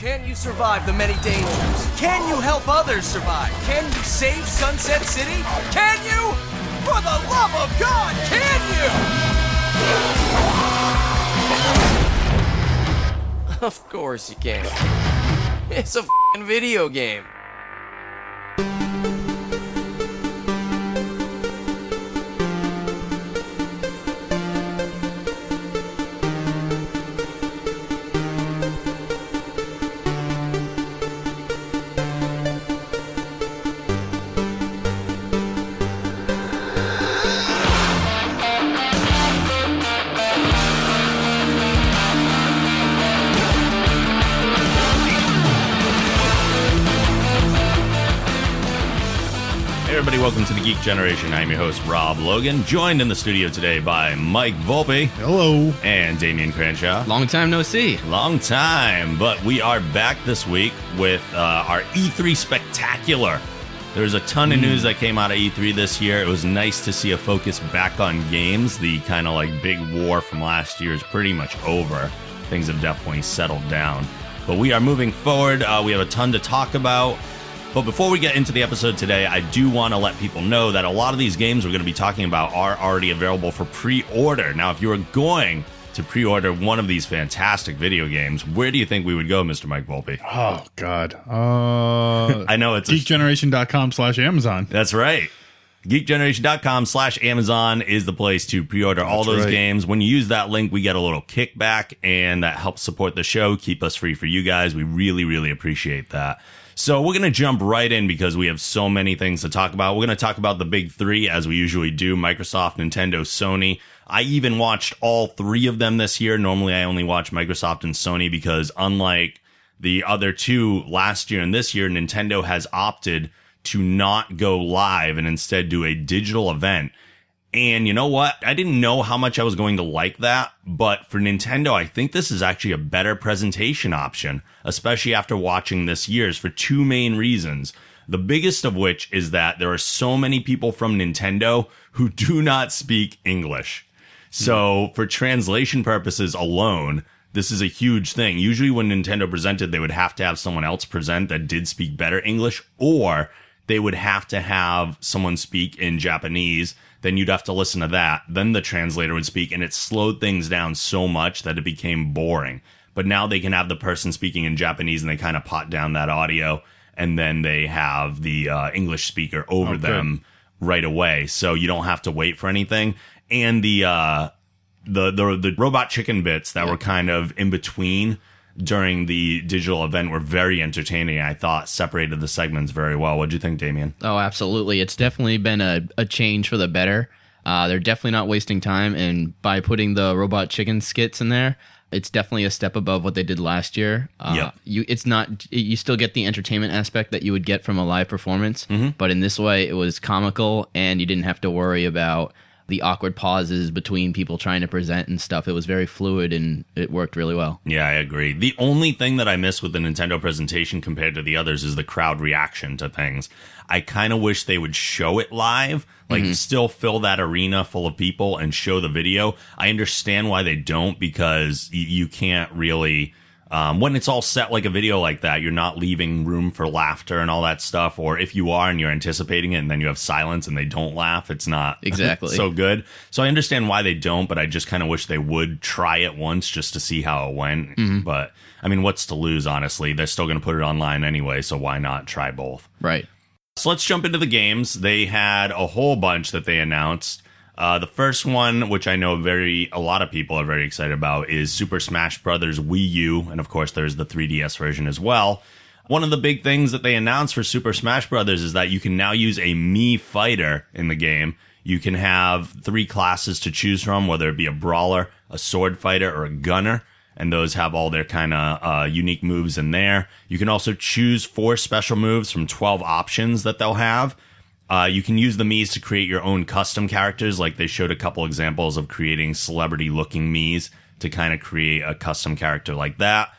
Can you survive the many dangers? Can you help others survive? Can you save Sunset City? Can you? For the love of God, can you? Of course you can. It's a video game. Generation. I'm your host, Rob Logan, joined in the studio today by Mike Volpe Hello. and Damien Cranshaw. Long time no see. Long time, but we are back this week with uh, our E3 Spectacular. There's a ton of news that came out of E3 this year. It was nice to see a focus back on games. The kind of like big war from last year is pretty much over. Things have definitely settled down. But we are moving forward. Uh, we have a ton to talk about. But before we get into the episode today, I do want to let people know that a lot of these games we're going to be talking about are already available for pre order. Now, if you are going to pre order one of these fantastic video games, where do you think we would go, Mr. Mike Volpe? Oh God. Uh, I know it's geekgeneration.com slash Amazon. That's right. GeekGeneration.com slash Amazon is the place to pre-order all That's those right. games. When you use that link, we get a little kickback and that helps support the show, keep us free for you guys. We really, really appreciate that. So we're going to jump right in because we have so many things to talk about. We're going to talk about the big three as we usually do, Microsoft, Nintendo, Sony. I even watched all three of them this year. Normally I only watch Microsoft and Sony because unlike the other two last year and this year, Nintendo has opted to not go live and instead do a digital event. And you know what? I didn't know how much I was going to like that, but for Nintendo, I think this is actually a better presentation option, especially after watching this year's for two main reasons. The biggest of which is that there are so many people from Nintendo who do not speak English. So for translation purposes alone, this is a huge thing. Usually when Nintendo presented, they would have to have someone else present that did speak better English, or they would have to have someone speak in Japanese. Then you'd have to listen to that. Then the translator would speak, and it slowed things down so much that it became boring. But now they can have the person speaking in Japanese, and they kind of pot down that audio, and then they have the uh, English speaker over good. them right away. So you don't have to wait for anything. And the uh, the the the robot chicken bits that were kind of in between during the digital event were very entertaining. I thought separated the segments very well. What do you think, Damien? Oh, absolutely. It's definitely been a, a change for the better. Uh, they're definitely not wasting time, and by putting the robot chicken skits in there, it's definitely a step above what they did last year. Uh, Yep. You, it's not. You still get the entertainment aspect that you would get from a live performance, Mm-hmm. but in this way, it was comical, and you didn't have to worry about the awkward pauses between people trying to present and stuff. It was very fluid, and it worked really well. Yeah, I agree. The only thing that I miss with the Nintendo presentation compared to the others is the crowd reaction to things. I kind of wish they would show it live, like mm-hmm. still fill that arena full of people and show the video. I understand why they don't because y- you can't really. Um, when it's all set like a video like that, you're not leaving room for laughter and all that stuff. Or if you are and you're anticipating it and then you have silence and they don't laugh, it's not Exactly. so good. So I understand why they don't, but I just kind of wish they would try it once just to see how it went. But I mean, what's to lose, honestly? They're still going to put it online anyway, so why not try both? Right. So let's jump into the games. They had a whole bunch that they announced. Uh, the first one, which I know very a lot of people are very excited about, is Super Smash Brothers Wii U, and of course, there's the 3DS version as well. One of the big things that they announced for Super Smash Brothers is that you can now use a Mii fighter in the game. You can have three classes to choose from, whether it be a brawler, a sword fighter, or a gunner and those have all their kind of uh, unique moves in there. You can also choose four special moves from 12 options that they'll have. Uh, you can use the Mii's to create your own custom characters, like they showed a couple examples of creating celebrity looking Mii's to kind of create a custom character like that.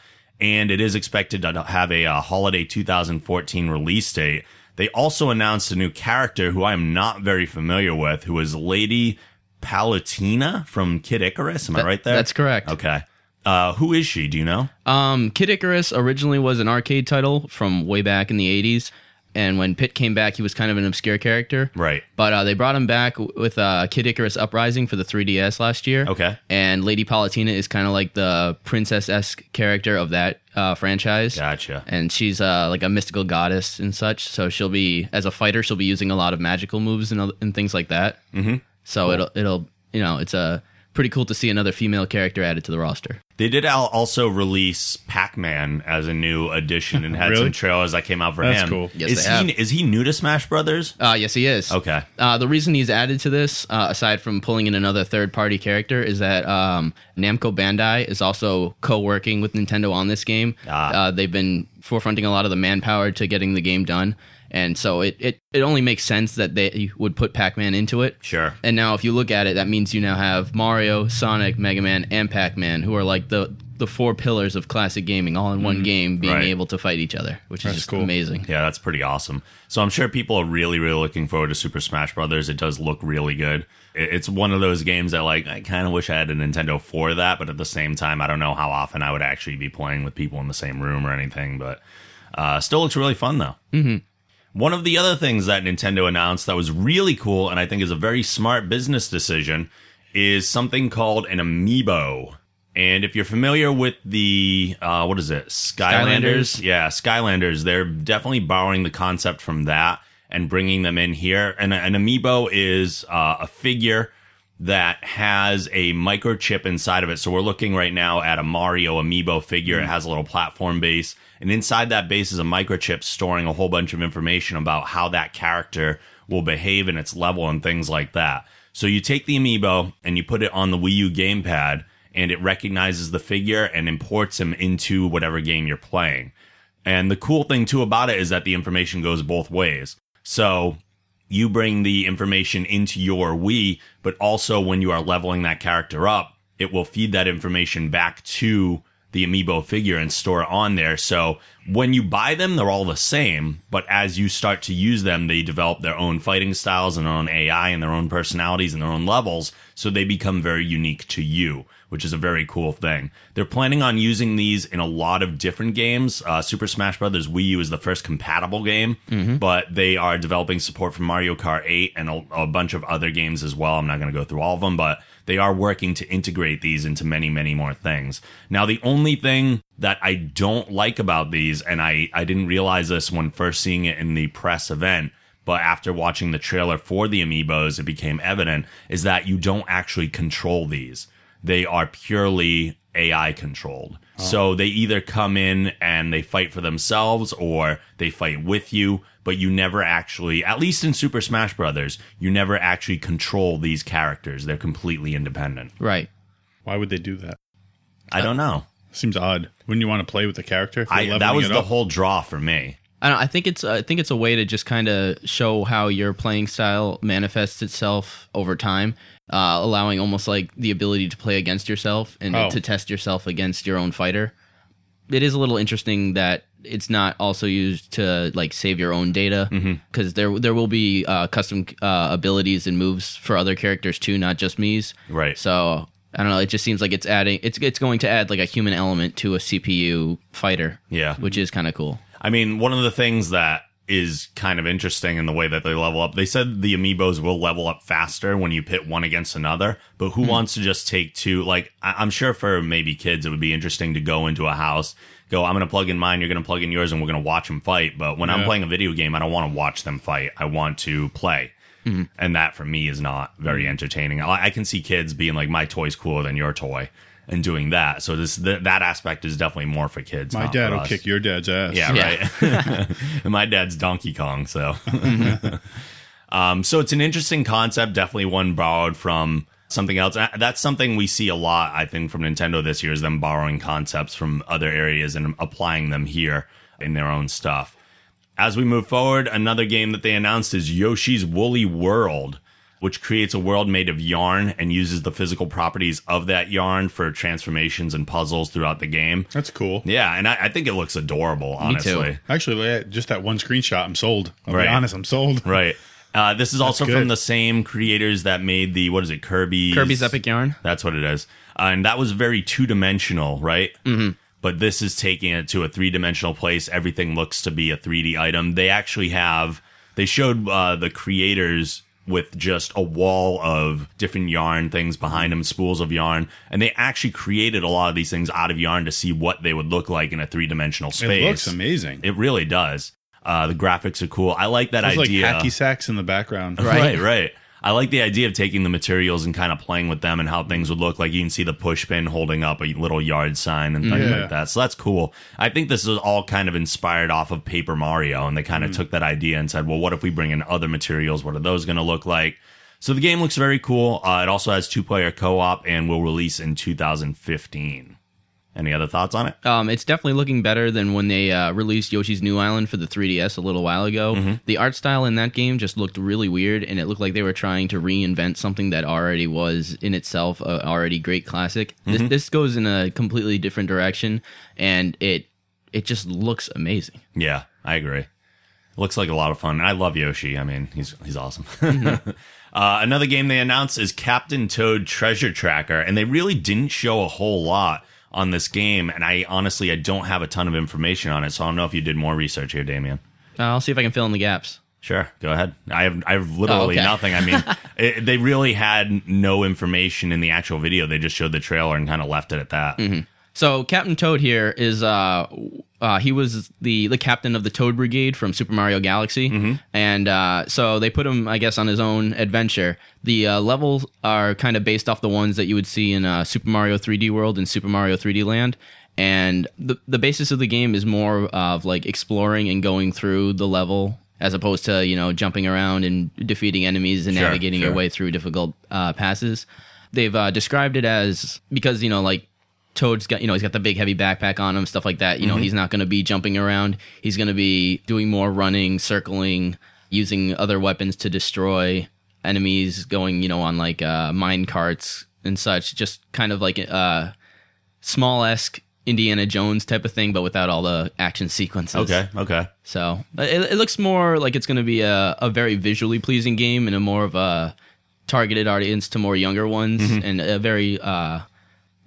And it is expected to have a, uh holiday 2014 release date. They also announced a new character who I am not very familiar with, who is Lady Palutena from Kid Icarus. Am I right there? that's correct. Okay. Uh, who is she? Do you know? Um, Kid Icarus originally was an arcade title from way back in the 80s. And when Pit came back, he was kind of an obscure character. Right. But uh, they brought him back w- with uh, Kid Icarus Uprising for the 3DS last year. Okay. And Lady Palutena is kind of like the princess esque character of that uh, franchise. Gotcha. And she's uh, like a mystical goddess and such. So she'll be, as a fighter, she'll be using a lot of magical moves and, and things like that. Mm-hmm. So it'll, it'll, you know, it's a pretty cool to see another female character added to the roster. They did al- also release Pac-Man as a new addition and had Really? some trailers that came out for That's him. cool. Yes, is they have. he is he new to Smash Brothers? Uh, yes, he is. Okay. Uh, the reason he's added to this, uh, aside from pulling in another third party character, is that um, Namco Bandai is also co working with Nintendo on this game. Ah. Uh, they've been forefronting a lot of the manpower to getting the game done. And so it, it, it only makes sense that they would put Pac Man into it. Sure. And now, if you look at it, that means you now have Mario, Sonic, Mega Man, and Pac Man, who are like the, the four pillars of classic gaming, all in one game, being Right. able to fight each other, which is just cool. amazing. Yeah, that's pretty awesome. So I'm sure people are really, really looking forward to Super Smash Brothers. It does look really good. It's one of those games that, like, I kind of wish I had a Nintendo for that, but at the same time, I don't know how often I would actually be playing with people in the same room or anything. But uh, still looks really fun, though. Mm-hmm. One of the other things that Nintendo announced that was really cool, and I think is a very smart business decision, is something called an amiibo. And if you're familiar with the uh, what is it, Skylanders? Skylanders? Yeah, Skylanders. They're definitely borrowing the concept from that and bringing them in here. And an amiibo is uh, a figure that has a microchip inside of it. So we're looking right now at a Mario amiibo figure. It has a little platform base, and inside that base is a microchip storing a whole bunch of information about how that character will behave in its level and things like that. So you take the amiibo and you put it on the Wii U gamepad, and it recognizes the figure and imports him into whatever game you're playing. And the cool thing too about it is that the information goes both ways. So you bring the information into your Wii, but also when you are leveling that character up, it will feed that information back to the amiibo figure and store it on there. So when you buy them, they're all the same, but as you start to use them, they develop their own fighting styles and their own AI and their own personalities and their own levels. So they become very unique to you, which is a very cool thing. They're planning on using these in a lot of different games. Uh, Super Smash Bros. Wii U is the first compatible game, but they are developing support for Mario Kart 8 and a, a bunch of other games as well. I'm not going to go through all of them, but they are working to integrate these into many, many more things. Now, the only thing that I don't like about these, and I, I didn't realize this when first seeing it in the press event, but after watching the trailer for the amiibos, it became evident, is that you don't actually control these. They are purely AI controlled. Oh. So they either come in and they fight for themselves or they fight with you, but you never actually, at least in Super Smash Brothers, you never actually control these characters. They're completely independent. Right. Why would they do that? I don't know. Seems odd. Wouldn't you want to play with the character? if you're I, that was the up? whole draw for me. I don't. I think it's. I think it's a way to just kind of show how your playing style manifests itself over time, uh, allowing almost like the ability to play against yourself and Oh. to test yourself against your own fighter. It is a little interesting that it's not also used to like save your own data because there there will be uh, custom uh, abilities and moves for other characters too, not just Mii's. Right. So I don't know. It just seems like it's adding. It's it's going to add like a human element to a CPU fighter. Yeah. which is kind of cool. I mean, one of the things that is kind of interesting in the way that they level up. They said the amiibos will level up faster when you pit one against another, but who hmm. wants to just take two? Like, I- I'm sure for maybe kids, it would be interesting to go into a house, go, I'm going to plug in mine, you're going to plug in yours, and we're going to watch them fight. But when I'm playing a video game, I don't want to watch them fight. I want to play. Hmm. And that for me is not very hmm. entertaining. I, I can see kids being like, my toy's cooler than your toy. And doing that, so this th- that aspect is definitely more for kids. My dad will us. kick your dad's ass. Yeah, Yeah. right. and my dad's Donkey Kong, so. um, so it's an interesting concept, definitely one borrowed from something else. Uh, That's something we see a lot, I think, from Nintendo this year is them borrowing concepts from other areas and applying them here in their own stuff. As we move forward, another game that they announced is Yoshi's Woolly World, which creates a world made of yarn and uses the physical properties of that yarn for transformations and puzzles throughout the game. That's cool. Yeah, and I, I think it looks adorable, Me too. honestly. Actually, just that one screenshot, I'm sold. I'll Right. be honest, I'm sold. Right. Uh, this is also good. from the same creators that made the what is it, Kirby's Kirby's Epic Yarn. That's what it is, uh, and that was very two dimensional, right? Mm-hmm. But this is taking it to a three dimensional place. Everything looks to be a 3D item. They actually have. They showed uh, the creators with just a wall of different yarn things behind them, spools of yarn, and they actually created a lot of these things out of yarn to see what they would look like in a three dimensional space. It looks amazing. It really does. Uh, the graphics are cool. I like that There's like idea. hacky sacks in the background. right? Right, right. I like the idea of taking the materials and kind of playing with them and how things would look. Like you can see the push pin holding up a little yard sign and things Yeah. like that. So that's cool. I think this is all kind of inspired off of Paper Mario, and they kind of took that idea and said, well, what if we bring in other materials? What are those going to look like? So the game looks very cool. Uh, it also has two player co op and will release in 2015. Any other thoughts on it? Um, it's definitely looking better than when they uh, released Yoshi's New Island for the 3DS a little while ago. Mm-hmm. The art style in that game just looked really weird, and it looked like they were trying to reinvent something that already was in itself a already great classic. Mm-hmm. This this goes in a completely different direction, and it it just looks amazing. Yeah, I agree. Looks like a lot of fun. I love Yoshi. I mean, he's he's awesome. uh, another game they announced is Captain Toad Treasure Tracker, and they really didn't show a whole lot on this game. And I honestly, I don't have a ton of information on it, so I don't know if you did more research here, Damien. Uh, I'll see if I can fill in the gaps. Sure, go ahead. I have I have literally Oh, okay. nothing. I mean, it, they really had no information in the actual video. They just showed the trailer and kind of left it at that. Mm-hmm. So Captain Toad here is uh, uh he was the the captain of the Toad Brigade from Super Mario Galaxy, and uh, so they put him, I guess, on his own adventure. The uh, levels are kind of based off the ones that you would see in uh, Super Mario 3D World and Super Mario 3D Land. And the the basis of the game is more of like exploring and going through the level as opposed to you know jumping around and defeating enemies and Sure, navigating your way through difficult uh, passes. They've uh, described it as because you know like Toad's got you know he's got the big heavy backpack on him, stuff like that. You know he's not going to be jumping around. He's going to be doing more running, circling, using other weapons to destroy enemies, going you know on like uh, mine carts and such. Just kind of like uh, small esque Indiana Jones type of thing, but without all the action sequences. Okay, okay. So it, it looks more like it's going to be a, a very visually pleasing game and a more of a targeted audience to more younger ones Mm-hmm. and a very uh,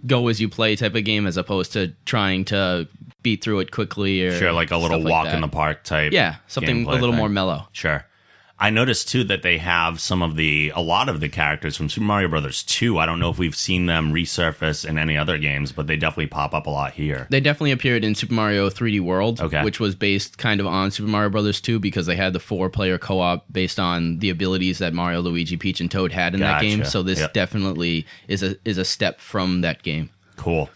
go as you play type of game as opposed to trying to beat through it quickly or Sure, like a little stuff like walk in the park type. Yeah, something a little thing. more mellow. Sure. I noticed too that they have some of the a lot of the characters from Super Mario Brothers 2. I don't know if we've seen them resurface in any other games, but they definitely pop up a lot here. They definitely appeared in Super Mario 3D World, Okay. which was based kind of on Super Mario Brothers 2 because they had the four-player co-op based on the abilities that Mario, Luigi, Peach, and Toad had in that game. So this Yep. definitely is a is a step from that game. Cool.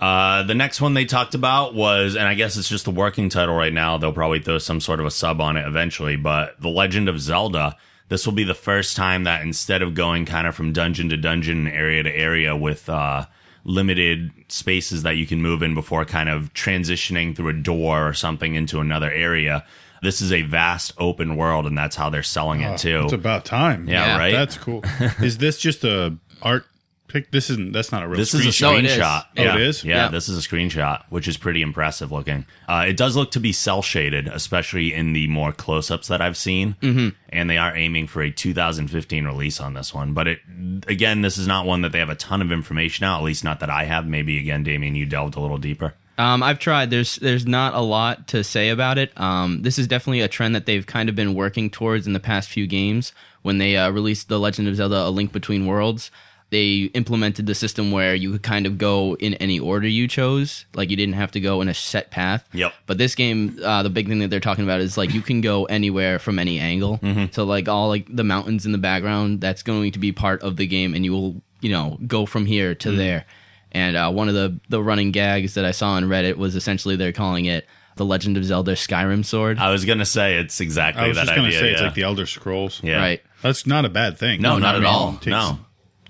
Uh, the next one they talked about was, and I guess it's just the working title right now. They'll probably throw some sort of a sub on it eventually, but The Legend of Zelda. This will be the first time that instead of going kind of from dungeon to dungeon, area to area with uh, limited spaces that you can move in before kind of transitioning through a door or something into another area, this is a vast open world, and that's how they're selling it too. It's about time. Yeah, Yeah. right. That's cool. is this just a art pic? This isn't. That's not a real. This is a screenshot. No, it is. screenshot. Oh, yeah. it is? Yeah, Yeah. this is a screenshot, which is pretty impressive looking. Uh, it does look to be cell shaded, especially in the more close ups that I've seen. Mm-hmm. And they are aiming for a 2015 release on this one. But it again, this is not one that they have a ton of information out. At least not that I have. Maybe again, Damien, you delved a little deeper. Um, I've tried. There's there's not a lot to say about it. Um, this is definitely a trend that they've kind of been working towards in the past few games. When they uh, released The Legend of Zelda: A Link Between Worlds, they implemented the system where you could kind of go in any order you chose. Like you didn't have to go in a set path. Yep. But this game, uh, the big thing that they're talking about is like you can go anywhere from any angle. Mm-hmm. So like all like the mountains in the background, that's going to be part of the game, and you will you know go from here Mm-hmm. to there. And uh, one of the the running gags that I saw on Reddit was essentially they're calling it the Legend of Zelda Skyrim Sword. I was gonna say it's exactly I was that just gonna idea. say it's like the Elder Scrolls. yeah. Right. That's not a bad thing. No, not at all. Takes- No.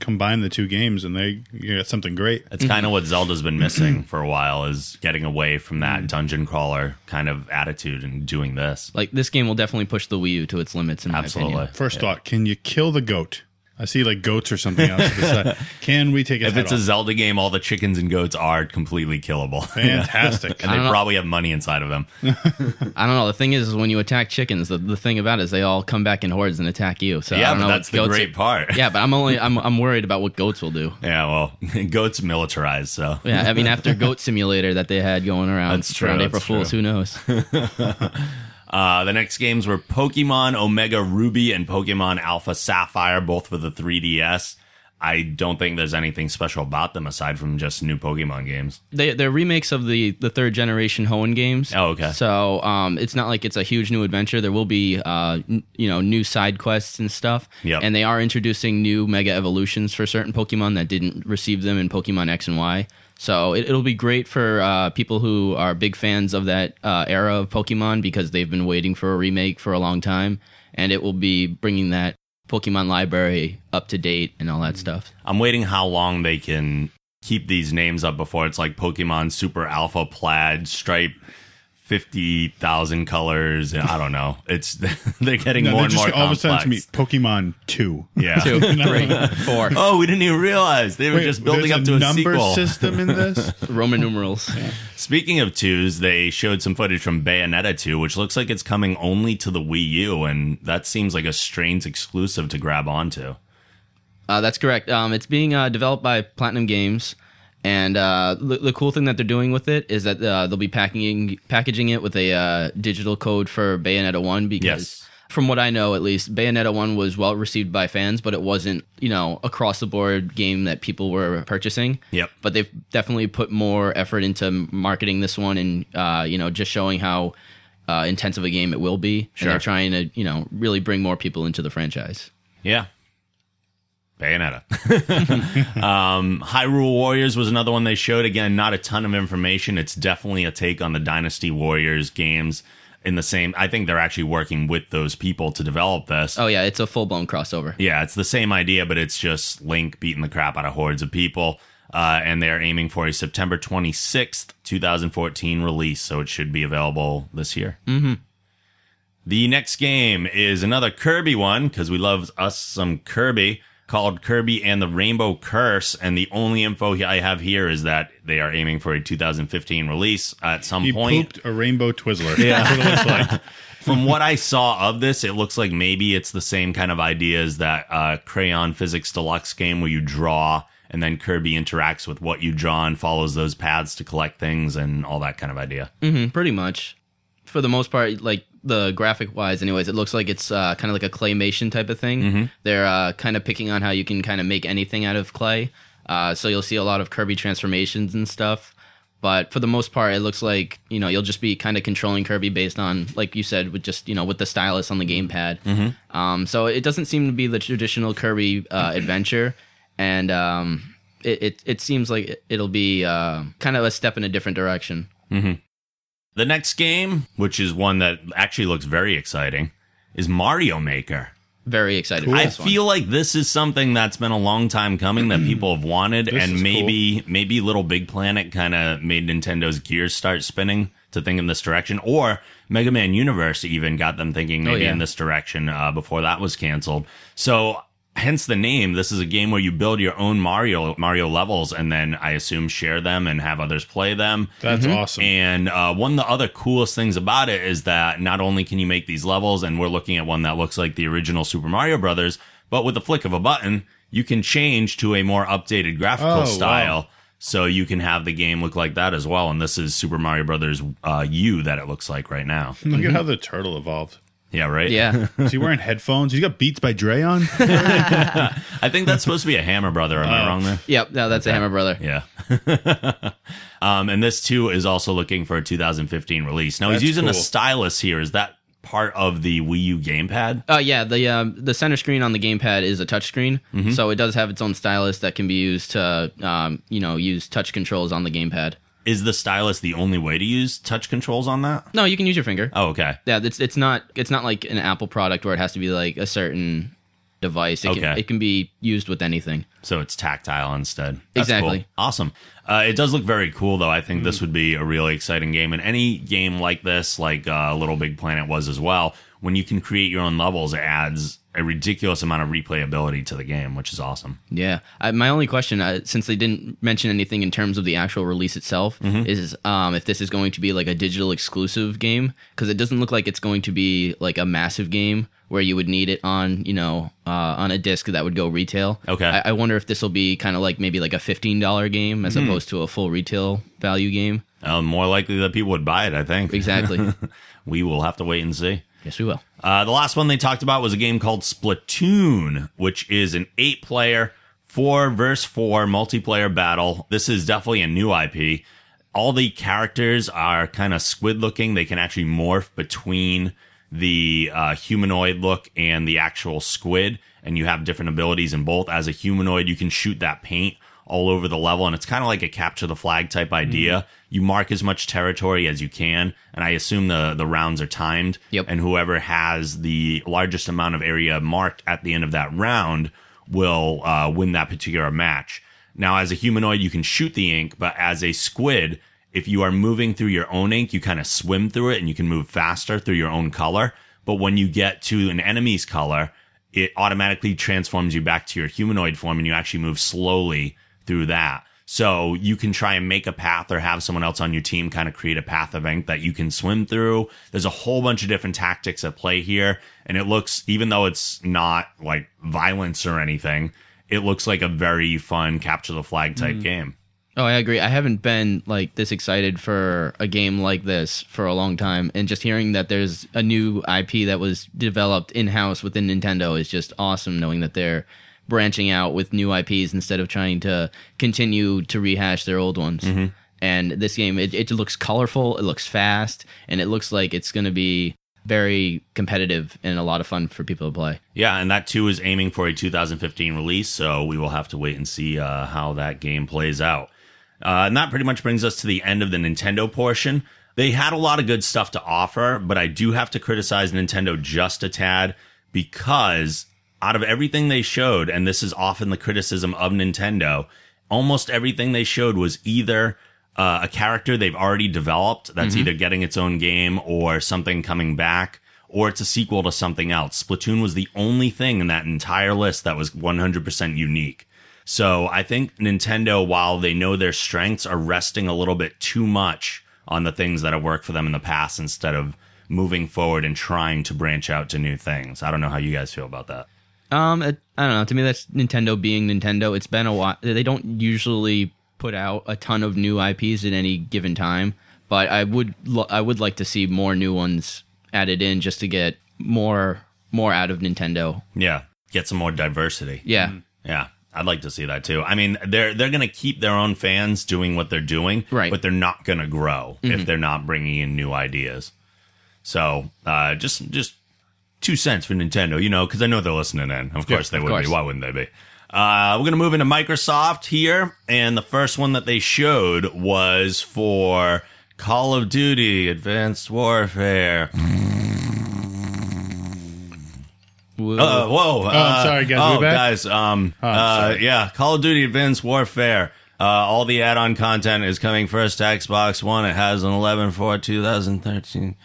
Combine the two games and they you got something great. It's kind of mm-hmm. what Zelda's been missing for a while is getting away from that mm-hmm. dungeon crawler kind of attitude and doing this. Like this game will definitely push the Wii U to its limits. In my Absolutely. opinion. First thought: Can you kill the goat? I see like goats or something else. to the side. Can we take it? If it's a Zelda game, all the chickens and goats are completely killable. fantastic. and they probably have money inside of them. I don't know. The thing is, is when you attack chickens, the, the thing about it is they all come back in hordes and attack you. So I yeah, don't but know what that's the goats great are- part. Yeah, but I'm only I'm I'm worried about what goats will do. Yeah, well, goats militarized, so Yeah, I mean after Goat Simulator that they had going around That's true, around that's April Fools, true. who knows? Uh, the next games were Pokemon Omega Ruby and Pokemon Alpha Sapphire, both for the 3DS. I don't think there's anything special about them aside from just new Pokemon games. they they're remakes of the the third generation Hoenn games. Oh, okay. So um, it's not like it's a huge new adventure. There will be uh, n- you know new side quests and stuff. Yep. And they are introducing new Mega Evolutions for certain Pokemon that didn't receive them in Pokemon X and Y. So it, it'll be great for uh, people who are big fans of that uh, era of Pokemon because they've been waiting for a remake for a long time, and it will be bringing that Pokemon library up to date and all that stuff. I'm waiting how long they can keep these names up before it's like Pokemon Super Alpha Plaid Stripe. Fifty thousand colors. I don't know. It's they're getting No, more they're and just more all of a sudden complex. to me Pokemon Two. yeah. Two, three, four. Oh, we didn't even realize they were Wait, just building there's up to a number sequel. system in this. Roman numerals. Speaking of twos, they showed some footage from Bayonetta 2, which looks like it's coming only to the Wii U, and that seems like a strange exclusive to grab onto. Uh, that's correct. Um, it's being uh, developed by Platinum Games, and uh, the, the cool thing that they're doing with it is that uh, they'll be packaging packaging it with a uh, digital code for Bayonetta One. Because, Yes. from what I know, at least Bayonetta One was well received by fans, but it wasn't you know across the board game that people were purchasing. Yep. But they've definitely put more effort into marketing this one, and uh, you know just showing how. Uh, intensive a game it will be, Sure. and they're trying to, you know, really bring more people into the franchise. Yeah. Bayonetta. um, Hyrule Warriors was another one they showed. Again, not a ton of information. It's definitely a take on the Dynasty Warriors games in the same. I think they're actually working with those people to develop this. Oh yeah, it's a full blown crossover. Yeah, it's the same idea, but it's just Link beating the crap out of hordes of people. Uh, and they're aiming for a September 26th, 2014 release, so it should be available this year. Mm-hmm. The next game is another Kirby one, because we love us some Kirby, called Kirby and the Rainbow Curse. And the only info I have here is that they are aiming for a 2015 release at some He point. pooped a rainbow Twizzler. Yeah, that's what it looks like. From what I saw of this, it looks like maybe it's the same kind of idea as that uh, Crayon Physics Deluxe game where you draw and then Kirby interacts with what you draw and follows those paths to collect things and all that kind of idea. hmm pretty much. For the most part, like the graphic wise, anyways, it looks like it's uh, kind of like a claymation type of thing. They're uh, kind of picking on how you can kind of make anything out of clay. Uh, so you'll see a lot of Kirby transformations and stuff. But for the most part, it looks like you know you'll just be kind of controlling Kirby based on, like you said, with just you know with the stylus on the gamepad. Um, so it doesn't seem to be the traditional Kirby uh, adventure, and um, it, it it seems like it- it'll be uh, kind of a step in a different direction. The next game, which is one that actually looks very exciting, is Mario Maker. Very excited. for I feel like this is something that's been a long time coming that people have wanted, This and is maybe maybe Little Big Planet kind of made Nintendo's gears start spinning to think in this direction, or Mega Man Universe even got them thinking maybe yeah. in this direction uh, before that was canceled. So. Hence the name. This is a game where you build your own Mario Mario levels, and then I assume share them and have others play them. That's awesome. And uh, one of the other coolest things about it is that not only can you make these levels, and we're looking at one that looks like the original Super Mario Brothers, but with the flick of a button, you can change to a more updated graphical Oh, wow. style. So you can have the game look like that as well. And this is Super Mario Brothers uh, U that it looks like right now. Look at how the turtle evolved. Yeah, right? Yeah. Is he wearing headphones? He's got Beats by Dre on. I think that's supposed to be a Hammer Brother. Am I Oh. wrong there? yep. No, that's a Hammer Brother. Yeah. um, and this too is also looking for a 2015 release. Now That's he's using a stylus here. Is that part of the Wii U gamepad? Uh, yeah. The um, the center screen on the gamepad is a touchscreen, Mm-hmm. so it does have its own stylus that can be used to, um, you know, use touch controls on the gamepad. Is the stylus the only way to use touch controls on that? No, you can use your finger. Oh, okay. Yeah, it's it's not it's not like an Apple product where it has to be like a certain device. It can Okay. it can be used with anything. So it's tactile instead. That's Exactly. cool. Awesome. Uh, it does look very cool, though. I think this would be a really exciting game. And any game like this, like uh, Little Big Planet was as well, when you can create your own levels, it adds a ridiculous amount of replayability to the game, which is awesome. Yeah. I, my only question, uh, since they didn't mention anything in terms of the actual release itself, is um, if this is going to be like a digital exclusive game, because it doesn't look like it's going to be like a massive game where you would need it on, you know, uh, on a disc that would go retail. Okay. I, I wonder if this will be kind of like maybe like a fifteen dollar game as opposed to a full retail value game. Uh, more likely that people would buy it, I think. Exactly. we will have to wait and see. Yes, we will. Uh, the last one they talked about was a game called Splatoon, which is an eight player, four versus four multiplayer battle. This is definitely a new IP. All the characters are kind of squid looking. They can actually morph between the uh, humanoid look and the actual squid, and you have different abilities in both. As a humanoid, you can shoot that paint all over the level, and it's kind of like a capture the flag type idea. You mark as much territory as you can, and I assume the the rounds are timed. Yep. And whoever has the largest amount of area marked at the end of that round will uh, win that particular match. Now, as a humanoid, you can shoot the ink, but as a squid, if you are moving through your own ink, you kind of swim through it and you can move faster through your own color. But when you get to an enemy's color, it automatically transforms you back to your humanoid form and you actually move slowly through that. So you can try and make a path or have someone else on your team kind of create a path of ink that you can swim through. There's a whole bunch of different tactics at play here. And it looks, even though it's not like violence or anything, it looks like a very fun capture the flag type mm. game. Oh, I agree. I haven't been like this excited for a game like this for a long time, and just hearing that there's a new IP that was developed in house within Nintendo is just awesome. Knowing that they're branching out with new IPs instead of trying to continue to rehash their old ones. And this game, it, it looks colorful, it looks fast, and it looks like it's going to be very competitive and a lot of fun for people to play. Yeah, and that too is aiming for a 2015 release, so we will have to wait and see uh, how that game plays out. Uh, and that pretty much brings us to the end of the Nintendo portion. They had a lot of good stuff to offer, but I do have to criticize Nintendo just a tad because out of everything they showed, and this is often the criticism of Nintendo, almost everything they showed was either uh, a character they've already developed that's either getting its own game or something coming back or it's a sequel to something else. Splatoon was the only thing in that entire list that was 100% unique. So I think Nintendo, while they know their strengths, are resting a little bit too much on the things that have worked for them in the past instead of moving forward and trying to branch out to new things. I don't know how you guys feel about that. Um, it, I don't know. To me, that's Nintendo being Nintendo. It's been a while. They don't usually put out a ton of new IPs at any given time, but I would lo- I would like to see more new ones added in just to get more more out of Nintendo. Yeah, get some more diversity. Yeah, Yeah, I'd like to see that too. I mean, they're they're going to keep their own fans doing what they're doing, Right. But they're not going to grow if they're not bringing in new ideas. So, uh, just just two cents for Nintendo, you know, because I know they're listening in. Of course they of would course. be. Why wouldn't they be? Uh, we're going to move into Microsoft here, and the first one that they showed was for Call of Duty Advanced Warfare. Whoa. Uh, whoa! uh, sorry, guys. Oh, guys. Um. uh, yeah. Call of Duty Advanced Warfare. Uh, all the add-on content is coming first to Xbox One. It has an 11 for 2013.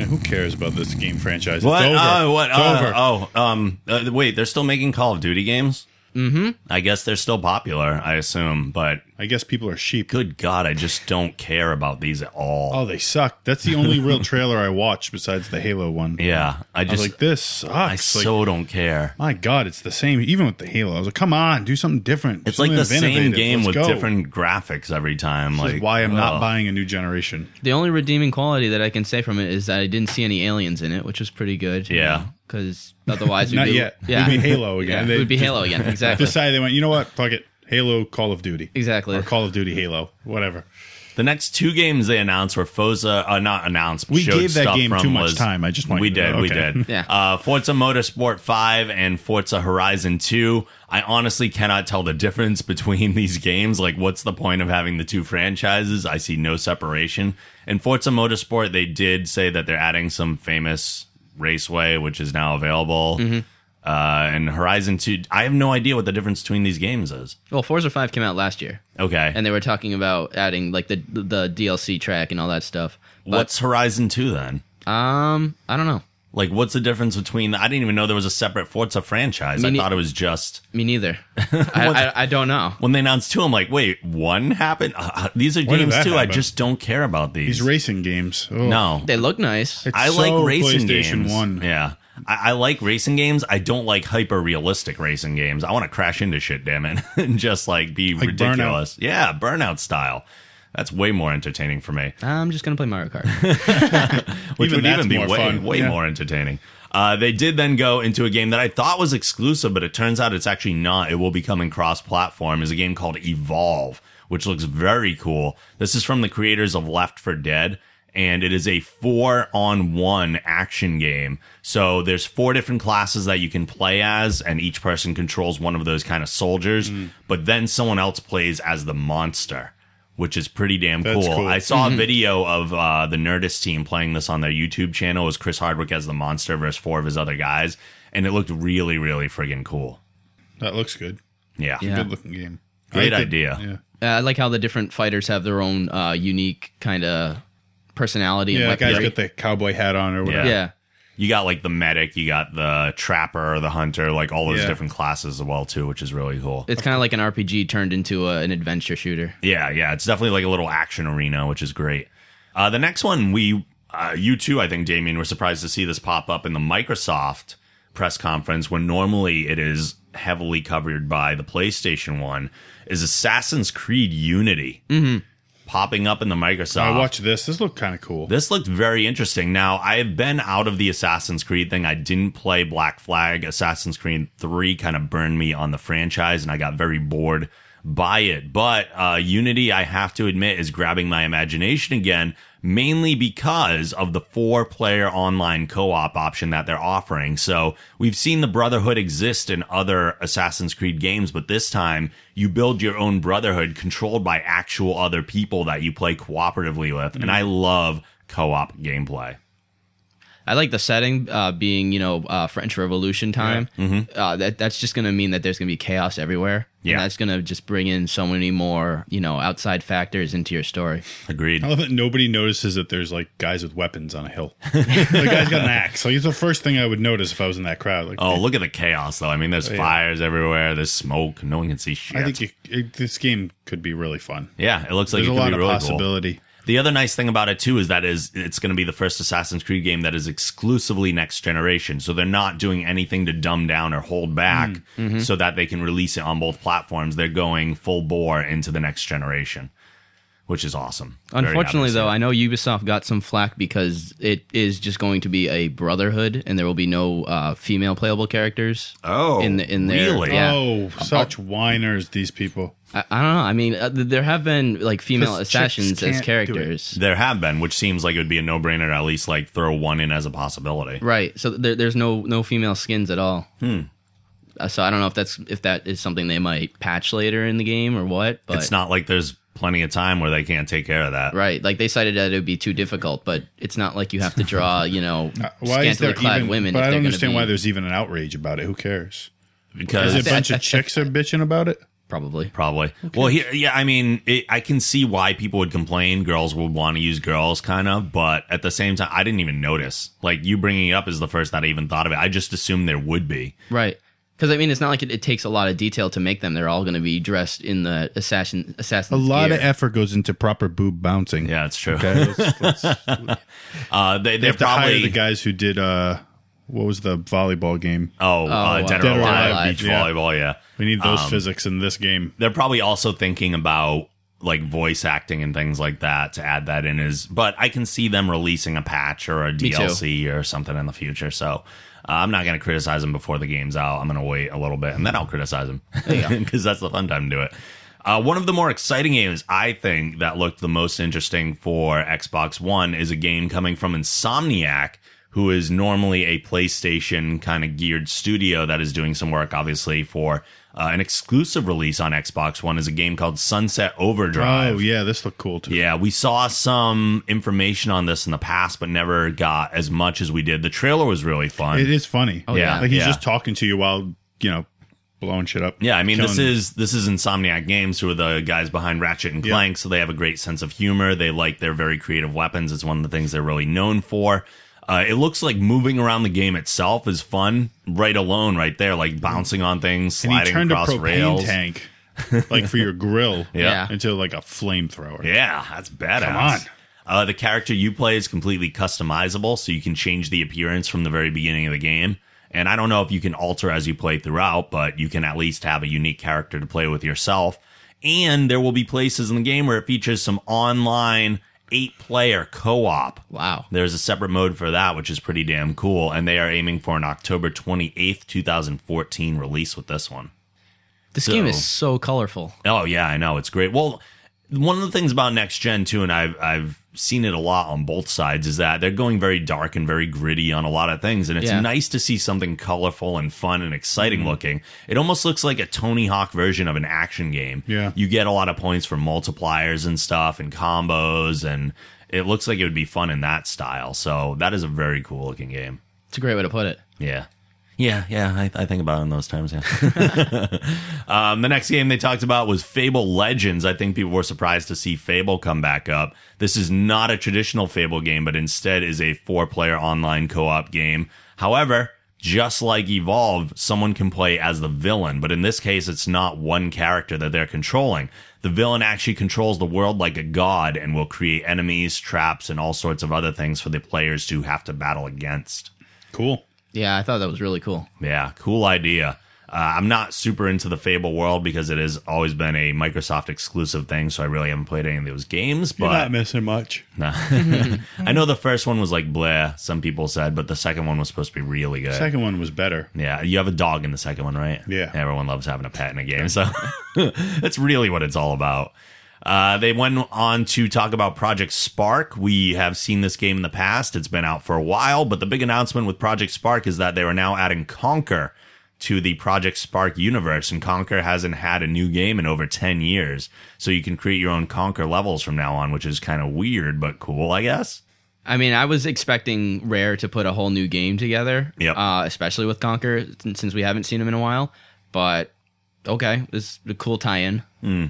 Yeah, who cares about this game franchise? What? It's over. Uh, what? It's uh, over. Oh, um. Uh, wait, they're still making Call of Duty games. Mm-hmm. I guess they're still popular. I assume, but I guess people are sheep. good God, I just don't care about these at all. Oh, they suck. That's the only real trailer I watched besides the Halo one. yeah, I I just was like, this sucks. I Like, so don't care. my God, it's the same. Even with the Halo, I was like, come on, do something different. It's like Something the same game Let's with go. different graphics every time. This like is why I'm not ugh. buying a new generation. the only redeeming quality that I can say from it is that I didn't see any aliens in it, which was pretty good. Yeah. because otherwise, Not it'd be, yet. Yeah, It'd be Halo again. Yeah, it would be just Halo again. Exactly. Decided they went, you know what? Fuck it. Halo, Call of Duty. Exactly. Or Call of Duty Halo. Whatever. The next two games they announced were Forza, uh, not announced. but We showed gave that stuff game too much was- time. I just want we you to did, know. we did. Yeah. Uh, Forza Motorsport Five and Forza Horizon Two. I honestly cannot tell the difference between these games. Like, what's the point of having the two franchises? I see no separation. In Forza Motorsport, they did say that they're adding some famous raceway, which is now available. Mm-hmm. Uh, and Horizon Two, I have no idea what the difference between these games is. well, Forza Five came out last year, Okay, and they were talking about adding like the the DLC track and all that stuff. But what's Horizon Two then? um, I don't know. Like, what's the difference between? I didn't even know there was a separate Forza franchise. Me I ne- thought it was just Me neither. I, I, I don't know. when they announced two. I'm like, wait, one happened. Uh, these are When games that too. I just don't care about these. These racing games. Oh, no, They look nice. It's I so like racing PlayStation games. 1. Yeah. I, I like racing games. I don't like hyper realistic racing games. I want to crash into shit, damn it, and just like be Like ridiculous. Yeah, burnout style. That's way more entertaining for me. I'm just gonna play Mario Kart. Which Even would even be way, fun. way Yeah. more entertaining. Uh, they did then go into a game that I thought was exclusive, but it turns out it's actually not. It will be coming cross-platform. Is a game called Evolve, which looks very cool. This is from the creators of Left 4 Dead, and it is a four-on-one action game. So there's four different classes that you can play as, and each person controls one of those kind of soldiers. Mm. But then someone else plays as the monster. Which is pretty damn cool. cool. I saw a video of uh, the Nerdist team playing this on their YouTube channel. It was Chris Hardwick as the monster versus four of his other guys, and it looked really, really friggin' cool. That looks good. Yeah, Yeah. Good looking game. Great I like it. idea. Yeah. Uh, I like how the different fighters have their own uh, unique kind of personality and Yeah, that guy's weaponry. got the cowboy hat on or whatever. Yeah. yeah. You got like the medic, you got the trapper, or the hunter, like all those Yeah. different classes as well too, which is really cool. It's kind of like an RPG turned into a, an adventure shooter. Yeah, yeah, it's definitely like a little action arena, which is great. Uh, the next one, we, uh, you too, I think, Damien, were surprised to see this pop up in the Microsoft press conference when normally it is heavily covered by the PlayStation One. Is Assassin's Creed Unity popping up in the Microsoft? I watched this. This looked kind of cool. This looked very interesting. Now, I have been out of the Assassin's Creed thing. I didn't play Black Flag. Assassin's Creed 3 kind of burned me on the franchise, and I got very bored by it. But uh, Unity, I have to admit, is grabbing my imagination again, mainly because of the four player online co op option that they're offering. So we've seen the Brotherhood exist in other Assassin's Creed games, but this time you build your own Brotherhood controlled by actual other people that you play cooperatively with. And I love co op gameplay. I like the setting uh, being, you know, uh, French Revolution time. Uh, that that's just going to mean that there's going to be chaos everywhere. Yeah. and that's going to just bring in so many more, you know, outside factors into your story. Agreed. I love that nobody notices that there's like guys with weapons on a hill. the guy's got an axe. Like it's the first thing I would notice if I was in that crowd. Like, Oh, look at the chaos, though. I mean, there's fires everywhere. There's smoke. No one can see shit. I think you, it, this game could be really fun. yeah, it looks like There's it a could lot be of really cool. Possibility. The other nice thing about it too is that is it's going to be the first Assassin's Creed game that is exclusively next generation. So they're not doing anything to dumb down or hold back Mm, so that they can release it on both platforms. They're going full bore into the next generation, which is awesome. Unfortunately, though. I know Ubisoft got some flack because it is just going to be a Brotherhood, and there will be no uh, female playable characters. Oh, in the, in there. really? Yeah. Oh, such whiners, these people. I, I don't know. I mean, uh, there have been like female 'Cause chicks assassins can't as do it. characters, There have been, which seems like it would be a no brainer to at least like throw one in as a possibility. right? So there, there's no no female skins at all. Hmm. Uh, so I don't know if that's if that is something they might patch later in the game or what. But It's not like there's plenty of time where they can't take care of that. right. Like they cited that it would be too difficult, but it's not like you have to draw, you know, Uh, Why is there scantily clad even? women. but if I they're don't gonna understand be- why there's even an outrage about it. Who cares? Because Is it a bunch of chicks are bitching about it? Probably. Probably. Well, here, yeah, I mean, it, I can see why people would complain. Girls would want to use girls, kind of, but at the same time, I didn't even notice. Like you bringing it up is the first that I even thought of it. I just assumed there would be. Right. Because I mean, it's not like it, it takes a lot of detail to make them. They're all going to be dressed in the assassin assassin. A lot of effort goes into proper boob bouncing. Yeah, it's true. Okay, let's, let's, they Uh, they they have to hire probably the guys who did uh, what was the volleyball game? oh, uh, uh, dead, Dead or or alive, Alive, beach yeah. volleyball. Yeah, We need those Um, physics in this game. they're probably also thinking about like voice acting and things like that to add that in is but i can see them releasing a patch or a dlc or something in the future so uh, i'm not going to criticize them before the game's out i'm going to wait a little bit and then i'll criticize them because that's the fun time to do it uh, one of the more exciting games I think that looked the most interesting for Xbox One is a game coming from Insomniac, who is normally a PlayStation kind of geared studio that is doing some work, obviously, for uh, an exclusive release on Xbox One. Is a game called Sunset Overdrive. Oh yeah, this looked cool too. Yeah, we saw some information on this in the past, but never got as much as we did. The trailer was really fun. It is funny. Oh, yeah. like he's yeah. just talking to you while you know blowing shit up. Yeah, I mean this is this is Insomniac Games, who are the guys behind Ratchet and Yeah. Clank, so they have a great sense of humor. They like their very creative weapons. It's one of the things they're really known for. Uh, it looks like moving around the game itself is fun, right alone, right there, like bouncing on things, And he sliding turned a across propane rails. tank, like for your grill, Yeah. into like a flamethrower. Yeah, that's badass. Come on. Uh, the character you play is completely customizable, so you can change the appearance from the very beginning of the game. And I don't know if you can alter as you play throughout, but you can at least have a unique character to play with yourself. And there will be places in the game where it features some online eight player co op. Wow. There's a separate mode for that, which is pretty damn cool. And they are aiming for an October 28th, 2014 release with this one. This So- game is so colorful. Oh yeah, I know it's great. Well, one of the things about next gen too, and I've I've seen it a lot on both sides, is that they're going very dark and very gritty on a lot of things, and it's Yeah. nice to see something colorful and fun and exciting mm-hmm. looking. It almost looks like a Tony Hawk version of an action game. Yeah. you get a lot of points for multipliers and stuff and combos, and it looks like it would be fun in that style. So that is a very cool looking game. It's a great way to put it. Yeah. Yeah, yeah, I, I think about it in those terms. Yeah. um, the next game they talked about was Fable Legends. I think people were surprised to see Fable come back up. This is not a traditional Fable game, but instead is a four-player online co-op game. However, just like Evolve, someone can play as the villain, but in this case, it's not one character that they're controlling. The villain actually controls the world like a god and will create enemies, traps, and all sorts of other things for the players to have to battle against. Cool. Yeah, I thought that was really cool. Yeah, cool idea. Uh, I'm not super into the Fable world because it has always been a Microsoft exclusive thing, so I really haven't played any of those games. You're But not missing much. I know the first one was like bleh, some people said, but the second one was supposed to be really good. Second one was better. Yeah, you have a dog in the second one, right? Yeah. Everyone loves having a pet in a game, so that's really what it's all about. Uh, they went on to talk about Project Spark. We have seen this game in the past. It's been out for a while, but the big announcement with Project Spark is that they are now adding Conker to the Project Spark universe, and Conker hasn't had a new game in over 10 years. So you can create your own Conker levels from now on, which is kind of weird, but cool, I guess. I mean, I was expecting Rare to put a whole new game together, Yep. uh, especially with Conker, since we haven't seen him in a while. But okay, this is a cool tie-in. Hmm.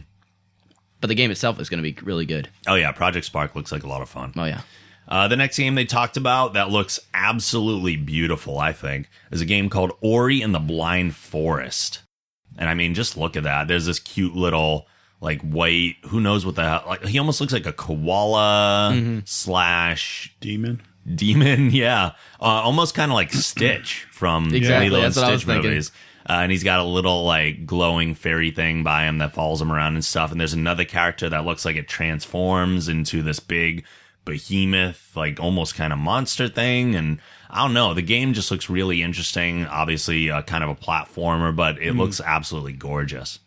But the game itself is going to be really good. Oh, yeah, Project Spark looks like a lot of fun. Oh yeah, Uh, the next game they talked about that looks absolutely beautiful, I think, is a game called Ori and the Blind Forest. And I mean, just look at that. There's this cute little, like, white, who knows what the hell, like, he almost looks like a koala slash Demon. demon. Yeah. Uh, almost kind of like Stitch from Exactly, Lilo that's and what I was Stitch thinking. Uh, and he's got a little like glowing fairy thing by him that follows him around and stuff. And there's another character that looks like it transforms into this big behemoth, like almost kind of monster thing. And I don't know. The game just looks really interesting. Obviously, uh, kind of a platformer, but it looks absolutely gorgeous.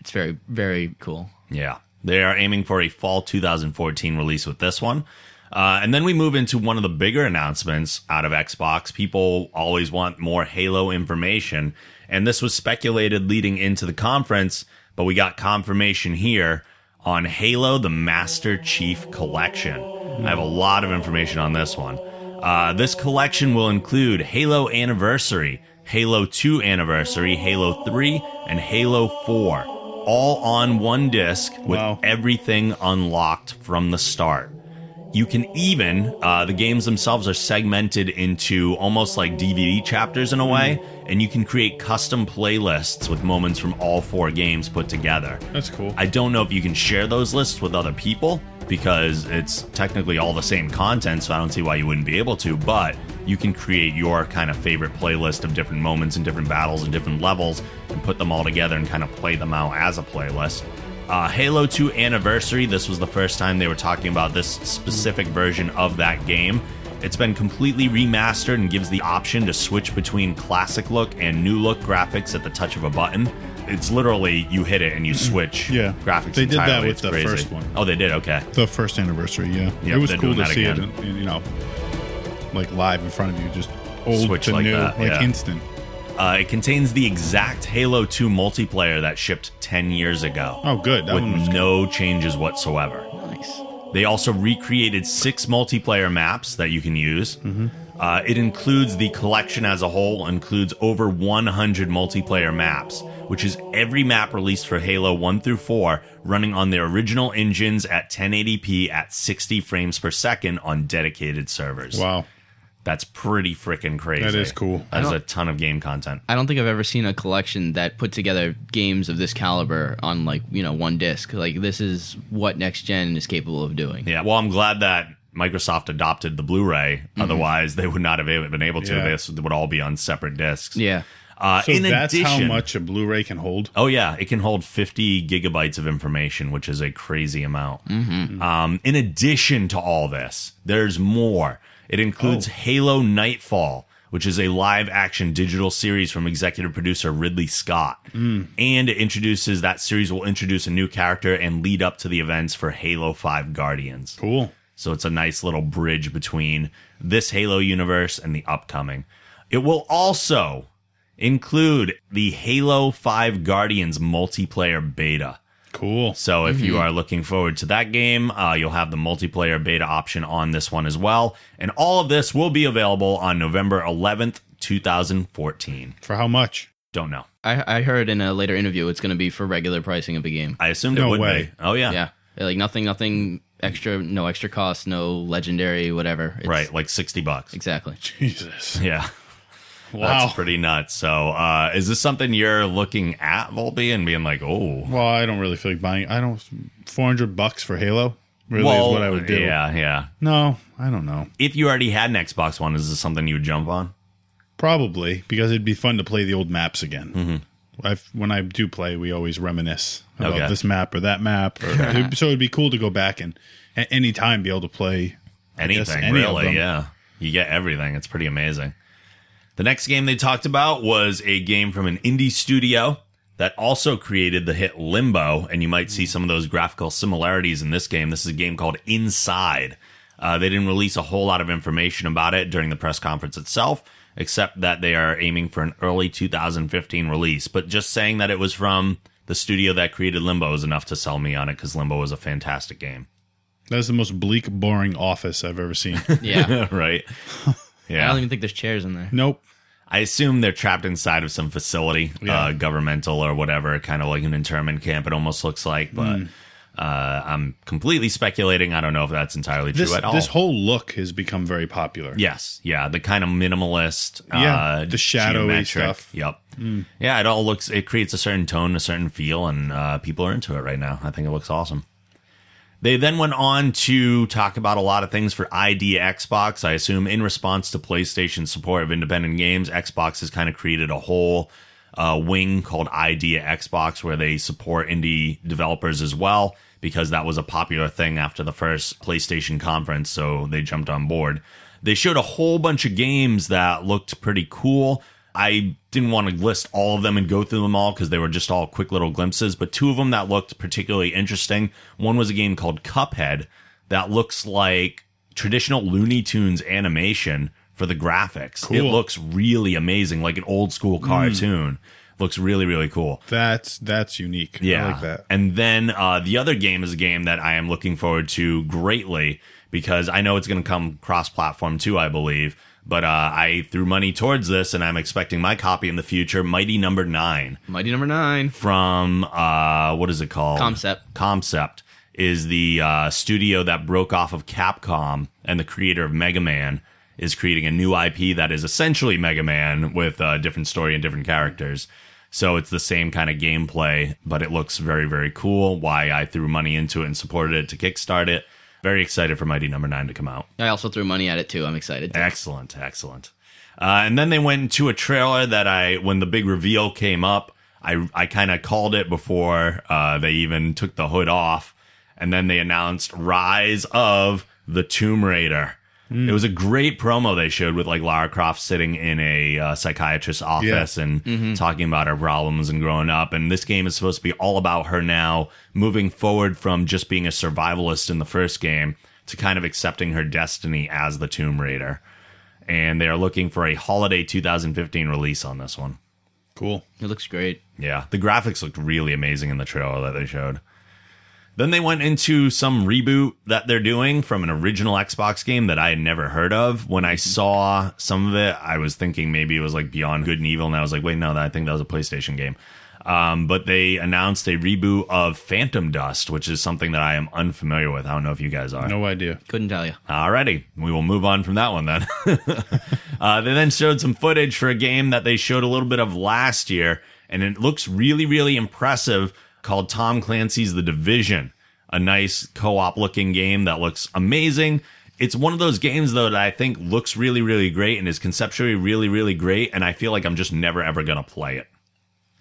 it's very very cool. Yeah. They are aiming for a fall 2014 release with this one. Uh, and then we move into one of the bigger announcements out of Xbox. People always want more Halo information. And this was speculated leading into the conference, but we got confirmation here on Halo the Master Chief Collection. I have a lot of information on this one. Uh, this collection will include Halo Anniversary, Halo 2 Anniversary, Halo 3, and Halo 4, all on one disc with Wow. everything unlocked from the start. You can even, uh, the games themselves are segmented into almost like DVD chapters in a way, and you can create custom playlists with moments from all four games put together. That's cool. I don't know if you can share those lists with other people because it's technically all the same content, so I don't see why you wouldn't be able to, but you can create your kind of favorite playlist of different moments and different battles and different levels and put them all together and kind of play them out as a playlist. Uh, Halo 2 Anniversary, this was the first time they were talking about this specific version of that game. It's been completely remastered and gives the option to switch between classic look and new look graphics at the touch of a button. It's literally you hit it and you switch Yeah. graphics They did that with It's the crazy. first one. Oh, they did. Okay. the first anniversary, yeah. Yep, it was cool to see again. it, you know, like live in front of you, just old Switch to like new, that, like yeah. instant. Uh, it contains the exact Halo 2 multiplayer that shipped 10 years ago. Oh, good. That with one was good. no changes whatsoever. Nice. They also recreated six multiplayer maps that you can use. Mm-hmm. Uh, it includes the collection as a whole, includes over 100 multiplayer maps, which is every map released for Halo 1 through 4 running on their original engines at 1080p at 60 frames per second on dedicated servers. Wow. That's pretty freaking crazy. That is cool. That's a ton of game content. I don't think I've ever seen a collection that put together games of this caliber on like you know one disc. Like this is what next gen is capable of doing. Yeah. Well, I'm glad that Microsoft adopted the Blu-ray. Otherwise, they would not have been able to. Yeah. This would all be on separate discs. Yeah. Uh, So in that's addition, how much a Blu-ray can hold. Oh yeah, it can hold 50 gigabytes of information, which is a crazy amount. Um, in addition to all this, there's more. It includes Oh. Halo Nightfall, which is a live-action digital series from executive producer Ridley Scott, hmm. and it introduces that series will introduce a new character and lead up to the events for Halo 5 Guardians. Cool. So it's a nice little bridge between this Halo universe and the upcoming. It will also include the Halo 5 Guardians multiplayer beta. Cool. So if you are looking forward to that game, uh, you'll have the multiplayer beta option on this one as well. And all of this will be available on November 11th, 2014. For how much? Don't know. I, I heard in a later interview it's going to be for regular pricing of the game. I assumed it No would way. be. Oh, yeah. Yeah. Like nothing, nothing extra, no extra cost, no legendary, whatever. It's- Right, like 60 bucks. Exactly. Jesus. Yeah. Wow. That's pretty nuts. So, uh, is this something you're looking at, Volpe, and being like, oh, Well, I don't really feel like buying. I don't. Four hundred bucks for Halo really well, is what I would do. Yeah, yeah. No, I don't know. If you already had an Xbox One, is this something you would jump on? Probably because it'd be fun to play the old maps again. Mm-hmm. I've, when I do play, we always reminisce about Okay. this map or that map. Or, so it'd be cool to go back and at any time be able to play I guess Anything, any really. Yeah. You get everything. It's pretty amazing. The next game they talked about was a game from an indie studio that also created the hit Limbo, and you might see some of those graphical similarities in this game. This is a game called Inside. Uh, they didn't release a whole lot of information about it during the press conference itself, except that they are aiming for an early 2015 release. But just saying that it was from the studio that created Limbo is enough to sell me on it because Limbo was a fantastic game. That's the most bleak, boring office I've ever seen. Yeah. right? Yeah. I don't even think there's chairs in there. nope. I assume they're trapped inside of some facility, Yeah. uh, governmental or whatever, kind of like an internment camp. It almost looks like, but uh, I'm completely speculating. I don't know if that's entirely true This at all. this whole look has become very popular. yes, yeah, the kind of minimalist, Yeah, uh, the shadowy geometric- stuff. Yep. Yeah, it all looks. It creates a certain tone, a certain feel, and uh, people are into it right now. I think it looks awesome. They then went on to talk about a lot of things for ID Xbox. I assume in response to PlayStation's support of independent games, Xbox has kind of created a whole uh, wing called ID@Xbox where they support indie developers as well because that was a popular thing after the first PlayStation conference, so they jumped on board. They showed a whole bunch of games that looked pretty cool. I didn't want to list all of them and go through them all because they were just all quick little glimpses, but two of them that looked particularly interesting. One was a game called Cuphead that looks like traditional Looney Tunes animation for the graphics. It looks really amazing, like an old school cartoon. Looks really, really cool. That's that's unique. Yeah. I like that. And then uh, the other game is a game that I am looking forward to greatly because I know it's going to come cross platform too, I believe. But uh, I threw money towards this and I'm expecting my copy in the future Mighty Number Nine Mighty Number Nine. from, uh, what is it called? Comcept. Comcept is the uh, studio that broke off of Capcom and the creator of Mega Man is creating a new IP that is essentially Mega Man with a different story and different characters. So it's the same kind of gameplay, but it looks very, very cool. Why I threw money into it and supported it to kickstart it. Very excited for Mighty Number Nine to come out. I also threw money at it too. I'm excited. Excellent, excellent. Uh, and then they went into a trailer that I, when the big reveal came up, I I kind of called it before uh, they even took the hood off, and then they announced Rise of the Tomb Raider. It was a great promo they showed with like Lara Croft sitting in a uh, psychiatrist's office and talking about her problems and growing up. And this game is supposed to be all about her now moving forward from just being a survivalist in the first game to kind of accepting her destiny as the Tomb Raider. And they are looking for a holiday 2015 release on this one. Cool. It looks great. Yeah, the graphics looked really amazing in the trailer that they showed. Then they went into some reboot that they're doing from an original Xbox game that I had never heard of. When I saw some of it, I was thinking maybe it was like Beyond Good and Evil, and I was like, wait, no, I think that was a PlayStation game. Um, but they announced a reboot of Phantom Dust, which is something that I am unfamiliar with. I don't know if you guys are. No idea. Couldn't tell you. Alrighty, we will move on from that one then. uh, they then showed some footage for a game that they showed a little bit of last year, and it looks really, really impressive called Tom Clancy's The Division. A nice co op looking game that looks amazing. It's one of those games, though, that I think looks really, really great and is conceptually really, really great, and I feel like I'm just never, ever going to play it.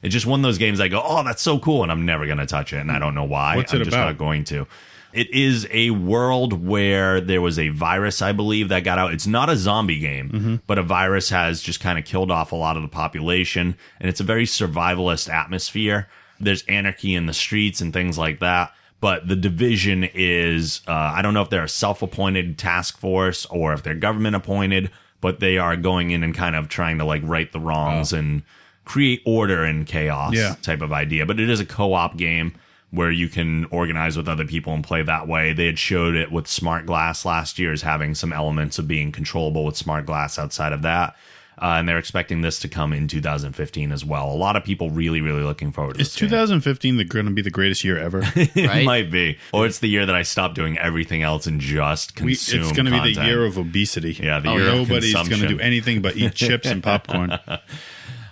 It's just one of those games I go, oh, that's so cool, and I'm never going to touch it, and I don't know why. What's I'm it just about? not going to. It is a world where there was a virus, I believe, that got out. It's not a zombie game, Mm-hmm. but a virus has just kind of killed off a lot of the population, and it's a very survivalist atmosphere. There's anarchy in the streets and things like that. But the division is, uh, I don't know if they're a self appointed task force or if they're government appointed, but they are going in and kind of trying to like right the wrongs and create order and chaos Yeah. type of idea. But it is a co op game where you can organize with other people and play that way. They had showed it with Smart Glass last year as having some elements of being controllable with Smart Glass outside of that. Uh, and they're expecting this to come in 2015 as well. A lot of people really, really looking forward to Is this. 2015 going to be the greatest year ever? It Right? might be, or it's the year that I stop doing everything else and just We, consume. it's going to be the year of obesity. Yeah, the Oh, year of Nobody's going to do anything but eat chips and popcorn.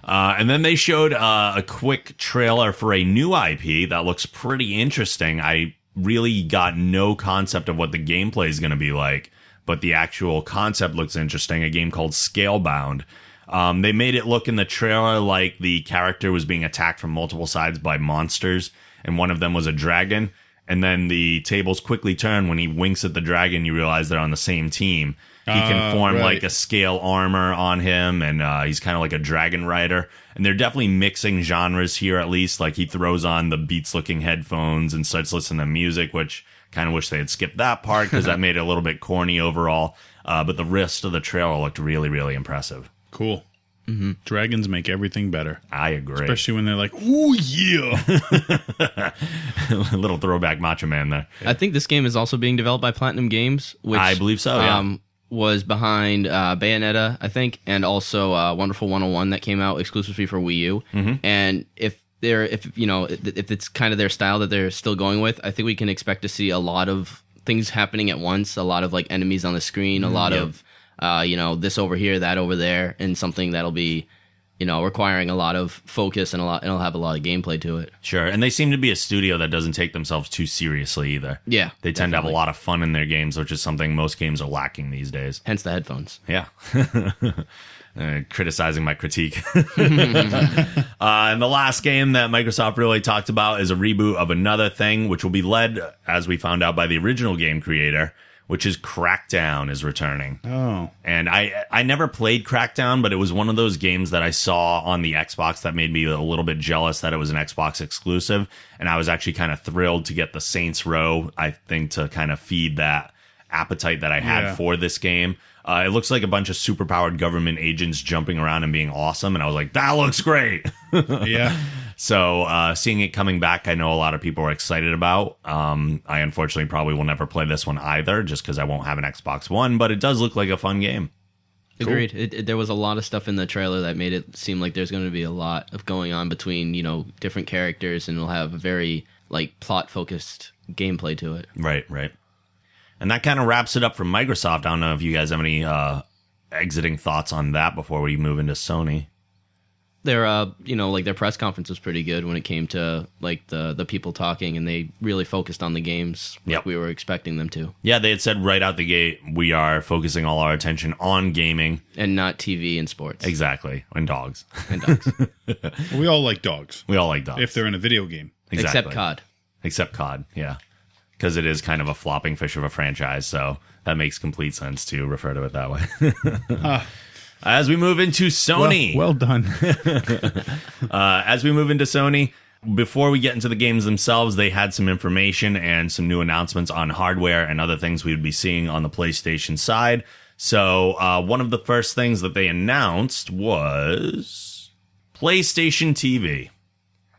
Uh, and then they showed uh, a quick trailer for a new IP that looks pretty interesting. I really got no concept of what the gameplay is going to be like, but the actual concept looks interesting. A game called Scalebound. Um, they made it look in the trailer like the character was being attacked from multiple sides by monsters, and one of them was a dragon. And then the tables quickly turn when he winks at the dragon. You realize they're on the same team. He can Ah, form right. like a scale armor on him, and uh, he's kind of like a dragon rider. And they're definitely mixing genres here, at least. Like he throws on the Beats looking headphones and starts listening to music, which kind of wish they had skipped that part because that made it a little bit corny overall. Uh, but the rest of the trailer looked really, really impressive. Cool. Dragons make everything better, I agree. especially when they're like, "Ooh yeah." a little throwback Macho Man there. I think this game is also being developed by Platinum Games, which I believe so, yeah. um, was behind uh, Bayonetta, I think, and also uh, Wonderful 101 that came out exclusively for Wii U. Mm-hmm. And if they're if you know if it's kind of their style that they're still going with, I think we can expect to see a lot of things happening at once. A lot of like enemies on the screen, a lot Mm-hmm. Yep. of uh, you know this over here, that over there, and something that'll be you know requiring a lot of focus and a lot and it'll have a lot of gameplay to it. Sure. And they seem to be a studio that doesn't take themselves too seriously either. Yeah, They tend to have a lot of fun in their games, which is something most games are lacking these days. Hence the headphones. Yeah. Uh, criticizing my critique. uh, and the last game that Microsoft really talked about is a reboot of another thing, which will be led, as we found out, by the original game creator, which is Crackdown is returning. Oh, And I I never played Crackdown, but it was one of those games that I saw on the Xbox that made me a little bit jealous that it was an Xbox exclusive. And I was actually kind of thrilled to get the Saints Row, I think, to kind of feed that appetite that I had Yeah. for this game. Uh, it looks like a bunch of superpowered government agents jumping around and being awesome. And I was like, that looks great. yeah. So uh, seeing it coming back, I know a lot of people are excited about. Um, I unfortunately probably will never play this one either, just because I won't have an Xbox One. But it does look like a fun game. Agreed. It, it- there was a lot of stuff in the trailer that made it seem like there's going to be a lot of going on between you know different characters, and it'll have a very like plot focused gameplay to it. Right, right. And that kind of wraps it up from Microsoft. I don't know if you guys have any uh, exiting thoughts on that before we move into Sony. Their uh you know like their press conference was pretty good when it came to like the the people talking, and they really focused on the games like Yep. we were expecting them to, Yeah, they had said right out the gate, we are focusing all our attention on gaming. and not TV and sports Exactly. And dogs. and dogs, We all like dogs we all like dogs. if they're in a video game. exactly. except COD. Except COD, yeah. Because it is kind of a flopping fish of a franchise, so that makes complete sense to refer to it that way. As we move into Sony. Well, well done. Uh, as we move into Sony, before we get into the games themselves, they had some information and some new announcements on hardware and other things we would be seeing on the PlayStation side. So, uh, one of the first things that they announced was PlayStation TV.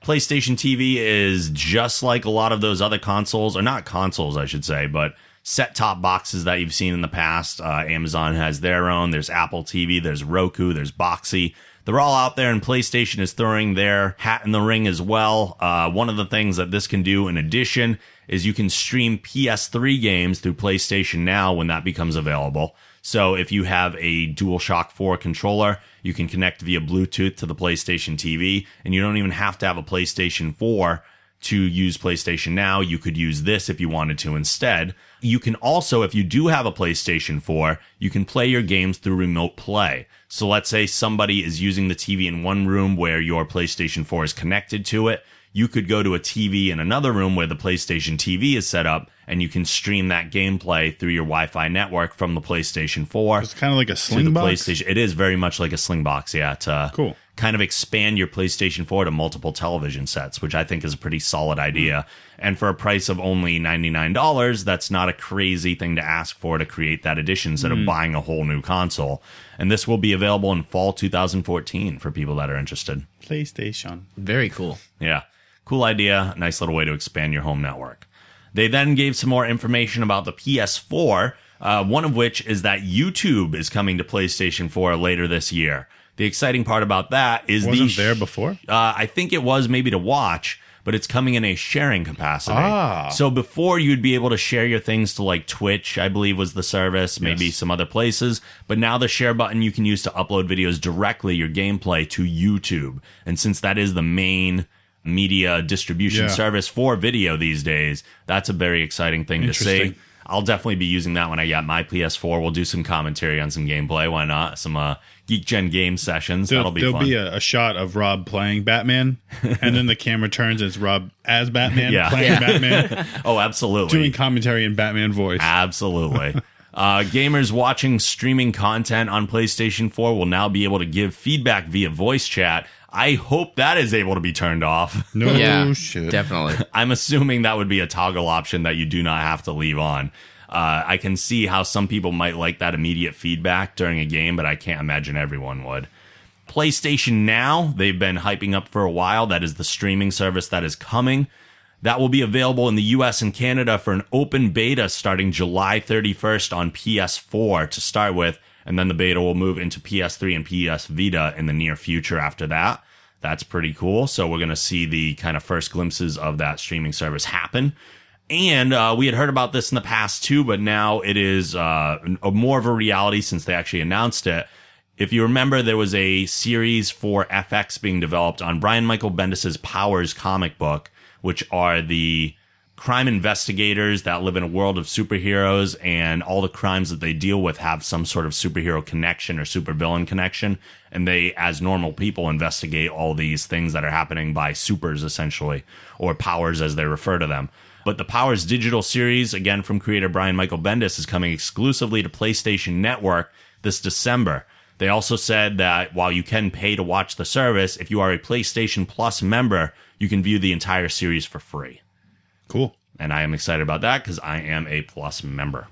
PlayStation TV is just like a lot of those other consoles, or not consoles, I should say, but set top boxes that you've seen in the past. Uh, Amazon has their own. There's Apple TV, there's Roku, there's Boxee. they're all out there, and PlayStation is throwing their hat in the ring as well. Uh, one of the things that this can do, in addition, is you can stream PS3 games through PlayStation Now when that becomes available. So if you have a DualShock 4 controller, you can connect via Bluetooth to the PlayStation TV, and you don't even have to have a PlayStation 4 to use PlayStation Now. You could use this if you wanted to instead. You can also, if you do have a PlayStation 4, you can play your games through remote play. So let's say somebody is using the TV in one room where your PlayStation 4 is connected to it. You could go to a TV in another room where the PlayStation TV is set up and you can stream that gameplay through your Wi-Fi network from the PlayStation 4 It's kind of like a to sling the box. PlayStation. It is very much like a Slingbox, yeah. To Cool. kind of expand your PlayStation 4 to multiple television sets, which I think is a pretty solid idea. And for a price of only $99, that's not a crazy thing to ask for to create that edition instead of hmm. buying a whole new console. And this will be available in fall 2014 for people that are interested. PlayStation. Very cool. Yeah. Cool idea. Nice little way to expand your home network. They then gave some more information about the PS4, uh, one of which is that YouTube is coming to PlayStation 4 later this year. The exciting part about that is Wasn't the there before? uh, I think it was maybe to watch, but it's coming in a sharing capacity. Ah. So before you'd be able to share your things to like Twitch, I believe was the service, maybe Yes. some other places. But now the share button you can use to upload videos directly, your gameplay to YouTube. And since that is the main media distribution Yeah. service for video these days, that's a very exciting thing to see. I'll definitely be using that when I get my PS4. We'll do some commentary on some gameplay. Why not? Some uh, Geek Gen game sessions. There'll, That'll be there'll fun. be a, a shot of Rob playing Batman, and then the camera turns and it's Rob as Batman Yeah. playing Batman, oh, absolutely. doing commentary in Batman voice. Absolutely. Uh, gamers watching streaming content on PlayStation 4 will now be able to give feedback via voice chat. I hope that is able to be turned off. No yeah, shit. definitely. I'm assuming that would be a toggle option that you do not have to leave on. Uh, I can see how some people might like that immediate feedback during a game, but I can't imagine everyone would. PlayStation Now, they've been hyping up for a while. That is the streaming service that is coming. That will be available in the US and Canada for an open beta starting July 31st on PS4 to start with, and then the beta will move into PS3 and PS Vita in the near future after that. That's pretty cool. So we're going to see the kind of first glimpses of that streaming service happen. And uh, we had heard about this in the past too, but now it is uh, a, more of a reality since they actually announced it. If you remember, there was a series for FX being developed on Brian Michael Bendis's Powers comic book, which are the crime investigators that live in a world of superheroes, and all the crimes that they deal with have some sort of superhero connection or supervillain connection. And they, as normal people, investigate all these things that are happening by supers, essentially, or powers as they refer to them. But the Powers digital series, again from creator Brian Michael Bendis, is coming exclusively to PlayStation Network this December. They also said that while you can pay to watch the service, if you are a PlayStation Plus member, you can view the entire series for free. Cool. And I am excited about that because I am a Plus member.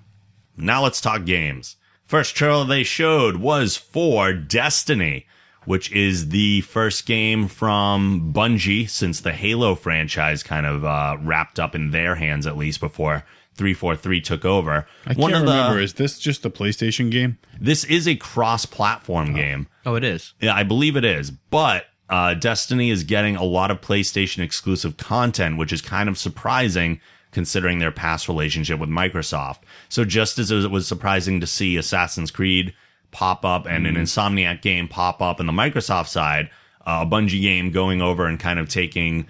Now let's talk games. First trailer they showed was for Destiny, which is the first game from Bungie since the Halo franchise kind of uh, wrapped up in their hands, at least before 343 took over. I can't remember. Is this just a PlayStation game? this is a cross-platform game. Oh, it is. Yeah, I believe it is. But uh, Destiny is getting a lot of PlayStation exclusive content, which is kind of surprising considering their past relationship with Microsoft. So just as it was surprising to see Assassin's Creed pop up and an Insomniac game pop up in the Microsoft side, uh, a Bungie game going over and kind of taking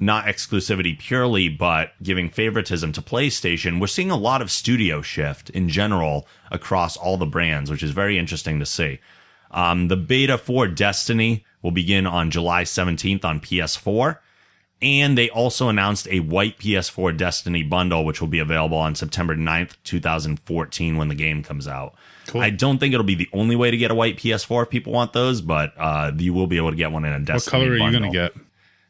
not exclusivity purely, but giving favoritism to PlayStation, we're seeing a lot of studio shift in general across all the brands, which is very interesting to see. Um, the beta for Destiny will begin on July 17th on PS4. And they also announced a white PS4 Destiny bundle, which will be available on September 9th, 2014, when the game comes out. Cool. I don't think it'll be the only way to get a white PS4 if people want those, but uh, you will be able to get one in a Destiny What color are you going to get?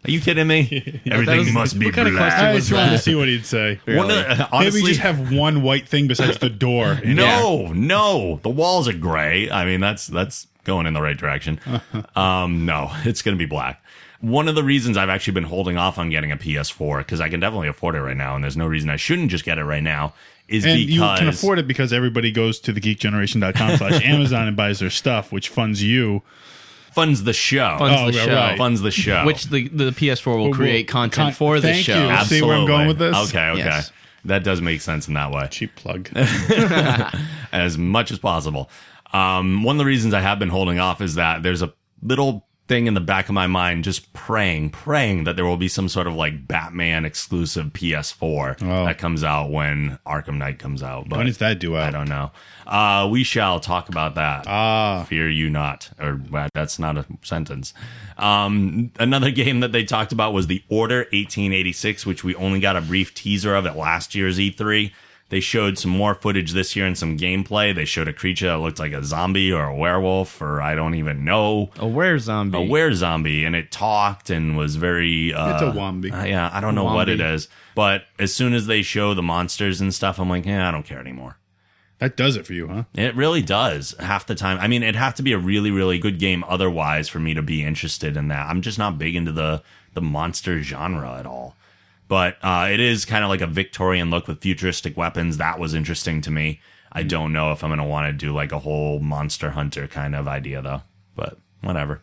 Are you kidding me? Everything was- must be what kind of black. question I was just wanted to see what he'd say. One of the- Maybe just have one white thing besides the door. no, no. The walls are gray. I mean, that's that's going in the right direction. um, no, it's going to be black. One of the reasons I've actually been holding off on getting a PS4 because I can definitely afford it right now, and there's no reason I shouldn't just get it right now. Is And because you can afford it because everybody goes to the geekgeneration.com slash Amazon and buys their stuff, which funds you. Funds the show. Funds Oh, the show. right. funds the show. Which the, the PS4 will Well, create content con- for the thank show. you. See where I'm going with this? Okay, okay. Yes. That does make sense in that way. Cheap plug. as much as possible. Um, one of the reasons I have been holding off is that there's a little thing in the back of my mind just praying, praying that there will be some sort of like Batman exclusive PS4 Oh. that comes out when Arkham Knight comes out. But when does that do out? I don't know. Uh, we shall talk about that. Ah, Fear you not, or well, that's not a sentence. Um, another game that they talked about was the Order 1886, which we only got a brief teaser of at last year's E3. They showed some more footage this year and some gameplay. They showed a creature that looked like a zombie or a werewolf, or I don't even know. A were zombie. A were zombie, and it talked and was very. Uh, It's a wombi. uh, yeah, I don't know what it is. But as soon as they show the monsters and stuff, I'm like, yeah, I don't care anymore. that does it for you, huh? It really does half the time. I mean, it'd have to be a really, really good game otherwise for me to be interested in that. I'm just not big into the the monster genre at all. But uh, it is kind of like a Victorian look with futuristic weapons. That was interesting to me. I don't know if I'm going to want to do like a whole Monster Hunter kind of idea though. But whatever.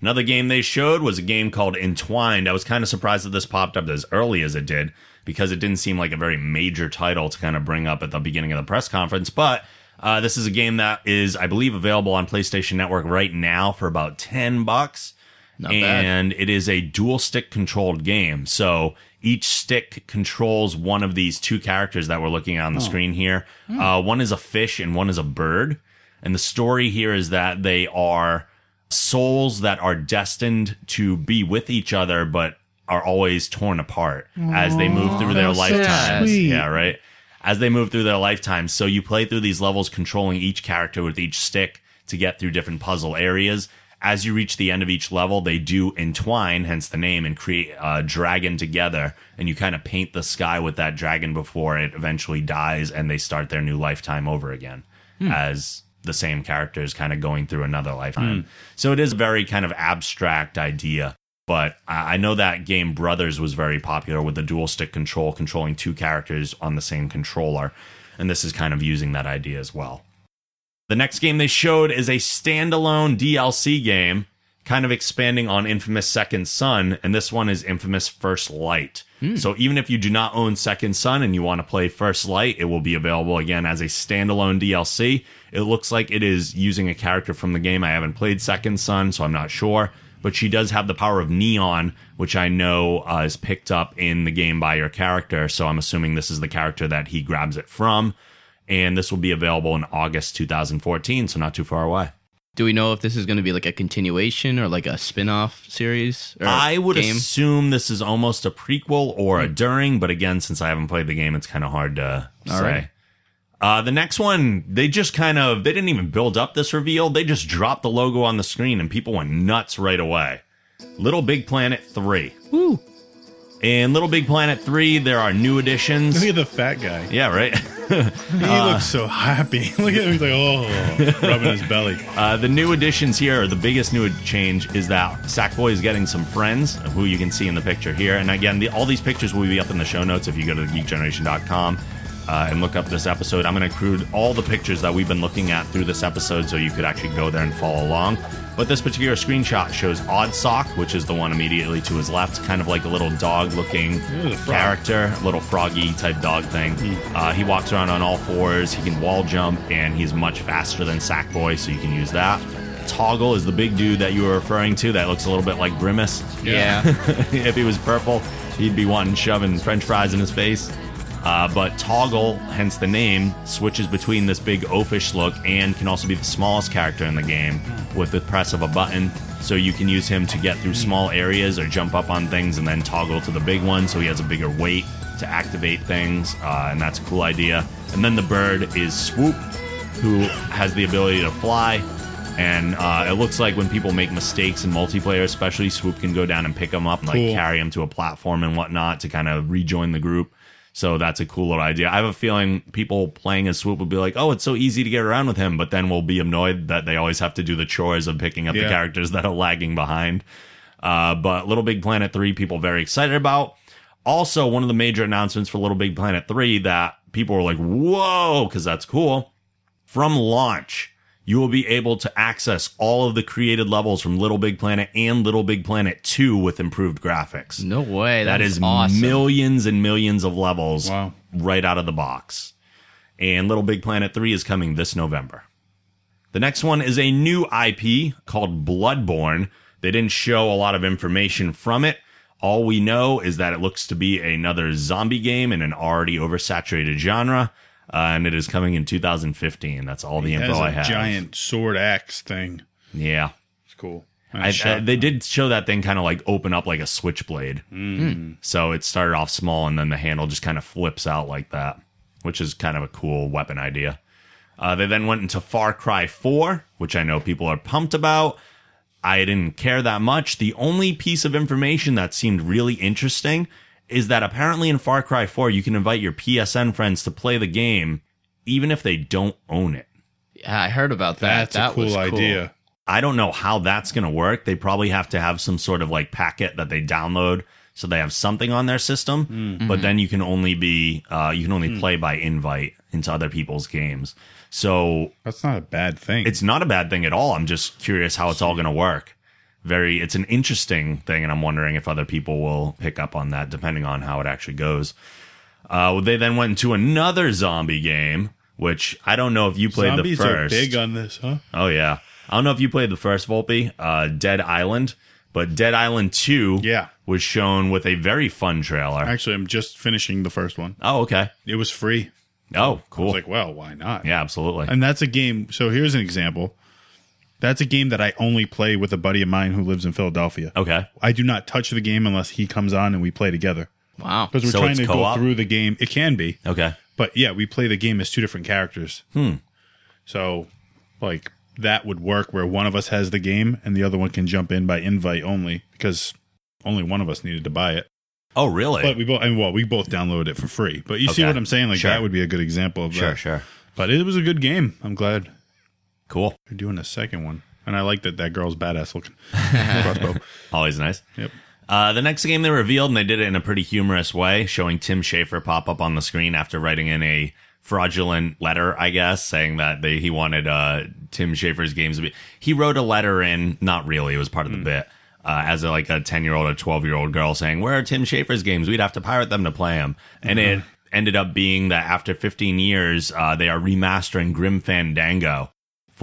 Another game they showed was a game called Entwined. I was kind of surprised that this popped up as early as it did because it didn't seem like a very major title to kind of bring up at the beginning of the press conference. But uh, this is a game that is, I believe, available on PlayStation Network right now for about 10 bucks. Not bad. and it is a dual stick controlled game. So each stick controls one of these two characters that we're looking at on the screen here. Uh, one is a fish and one is a bird. And the story here is that they are souls that are destined to be with each other, but are always torn apart as they move through their that's so lifetimes. sweet. Yeah, right. As they move through their lifetimes. So you play through these levels controlling each character with each stick to get through different puzzle areas. As you reach the end of each level, they do entwine, hence the name, and create a dragon together. And you kind of paint the sky with that dragon before it eventually dies and they start their new lifetime over again hmm. as the same characters kind of going through another lifetime. Hmm. So it is a very kind of abstract idea. But I I know that game Brothers was very popular with the dual stick control, controlling two characters on the same controller. And this is kind of using that idea as well. The next game they showed is a standalone DLC game, kind of expanding on Infamous Second Son, and this one is Infamous First Light. So even if you do not own Second Son and you want to play First Light, it will be available again as a standalone DLC. It looks like it is using a character from the game. I haven't played Second Son, so I'm not sure. But she does have the power of Neon, which I know uh, is picked up in the game by your character. So I'm assuming this is the character that he grabs it from and this will be available in August 2014, so not too far away. Do we know if this is going to be like a continuation or like a spin-off series? I would game? assume this is almost a prequel or a during, but again, since I haven't played the game, it's kind of hard to All say. right. Uh, the next one, they just kind of they didn't even build up this reveal. They just dropped the logo on the screen, and people went nuts right away. Little Big Planet three. Woo. In Little Big Planet three, there are new additions. Look at the fat guy. Yeah, right. He looks so happy. Look at him. He's like, oh, rubbing his belly. Uh, the new additions here, or the biggest new change, is that Sackboy is getting some friends, who you can see in the picture here. And again, the, all these pictures will be up in the show notes if you go to geekgeneration.com uh, and look up this episode. I'm going to include all the pictures that we've been looking at through this episode so you could actually go there and follow along. But this particular screenshot shows Odd Sock, which is the one immediately to his left, kind of like a little dog looking character, a little froggy type dog thing. Uh, he walks around on all fours, he can wall jump, and he's much faster than Sackboy, so you can use that. Toggle is the big dude that you were referring to that looks a little bit like Grimace. Yeah. if he was purple, he'd be wanting shoving french fries in his face. Uh, but Toggle, hence the name, switches between this big oafish look and can also be the smallest character in the game with the press of a button. So you can use him to get through small areas or jump up on things and then toggle to the big one so he has a bigger weight to activate things. Uh, and that's a cool idea. And then the bird is Swoop, who has the ability to fly. And uh, it looks like when people make mistakes in multiplayer, especially, Swoop can go down and pick them up and like Cool. carry them to a platform and whatnot to kind of rejoin the group. So that's a cool little idea. I have a feeling people playing as Swoop will be like, "Oh, it's so easy to get around with him," but then we'll be annoyed that they always have to do the chores of picking up the characters that are lagging behind. Uh, but Little Big Planet 3, people very excited about. Also, one of the major announcements for Little Big Planet 3 that people were like, whoa, because that's cool. From launch, you will be able to access all of the created levels from Little Big Planet and Little Big Planet 2 with improved graphics. No way. That That's is awesome. millions and millions of levels Wow. right out of the box. And Little Big Planet 3 is coming this November. The next one is a new IP called Bloodborne. They didn't show a lot of information from it. All we know is that it looks to be another zombie game in an already oversaturated genre, uh, and it is coming in 2015. That's all the info I have. giant sword axe thing. Yeah. It's cool. I, I, they did show that thing kind of like open up like a switchblade. Hmm. So it started off small and then the handle just kind of flips out like that, which is kind of a cool weapon idea. Uh, they then went into Far Cry 4, which I know people are pumped about. I didn't care that much. The only piece of information that seemed really interesting is that apparently in Far Cry 4, you can invite your PSN friends to play the game even if they don't own it. Yeah, I heard about that. That's that a cool was idea. I don't know how that's going to work. They probably have to have some sort of like packet that they download so they have something on their system. Mm. But mm-hmm. then you can only be uh, you can only hmm. play by invite into other people's games. So That's not a bad thing. it's not a bad thing at all. I'm just curious how it's all going to work. Very, it's an interesting thing, and I'm wondering if other people will pick up on that depending on how it actually goes. Uh, they then went into another zombie game, which I don't know if you played Zombies the are first. big on this, huh? Oh yeah. I don't know if you played the first Volpe, uh, Dead Island, but Dead Island 2 Yeah. was shown with a very fun trailer. Actually, I'm just finishing the first one. oh, okay. It was free. Oh, cool. like, well, why not? yeah, absolutely. And that's a game. So here's an example. That's a game that I only play with a buddy of mine who lives in Philadelphia. okay. I do not touch the game unless he comes on and we play together. Wow. Because we're So trying it's to co-op? go through the game. It can be. Okay. But yeah, we play the game as two different characters. Hmm. So, like, that would work where one of us has the game and the other one can jump in by invite only because only one of us needed to buy it. Oh, really? But we both, and well, we both downloaded it for free. But you see Okay. what I'm saying? Like, Sure. that would be a good example of sure, that. sure. But it was a good game. I'm glad Cool. they're doing a second one. And I like that that girl's badass looking. Crossbow. Always nice. Yep. Uh, the next game they revealed, and they did it in a pretty humorous way, showing Tim Schafer pop up on the screen after writing in a fraudulent letter, I guess, saying that they, he wanted uh, Tim Schafer's games to be. He wrote a letter in, not really, it was part of the bit, uh, as a, like a 10 year old or 12 year old girl saying, Where are Tim Schafer's games? We'd have to pirate them to play them. And it ended up being that after 15 years, uh, they are remastering Grim Fandango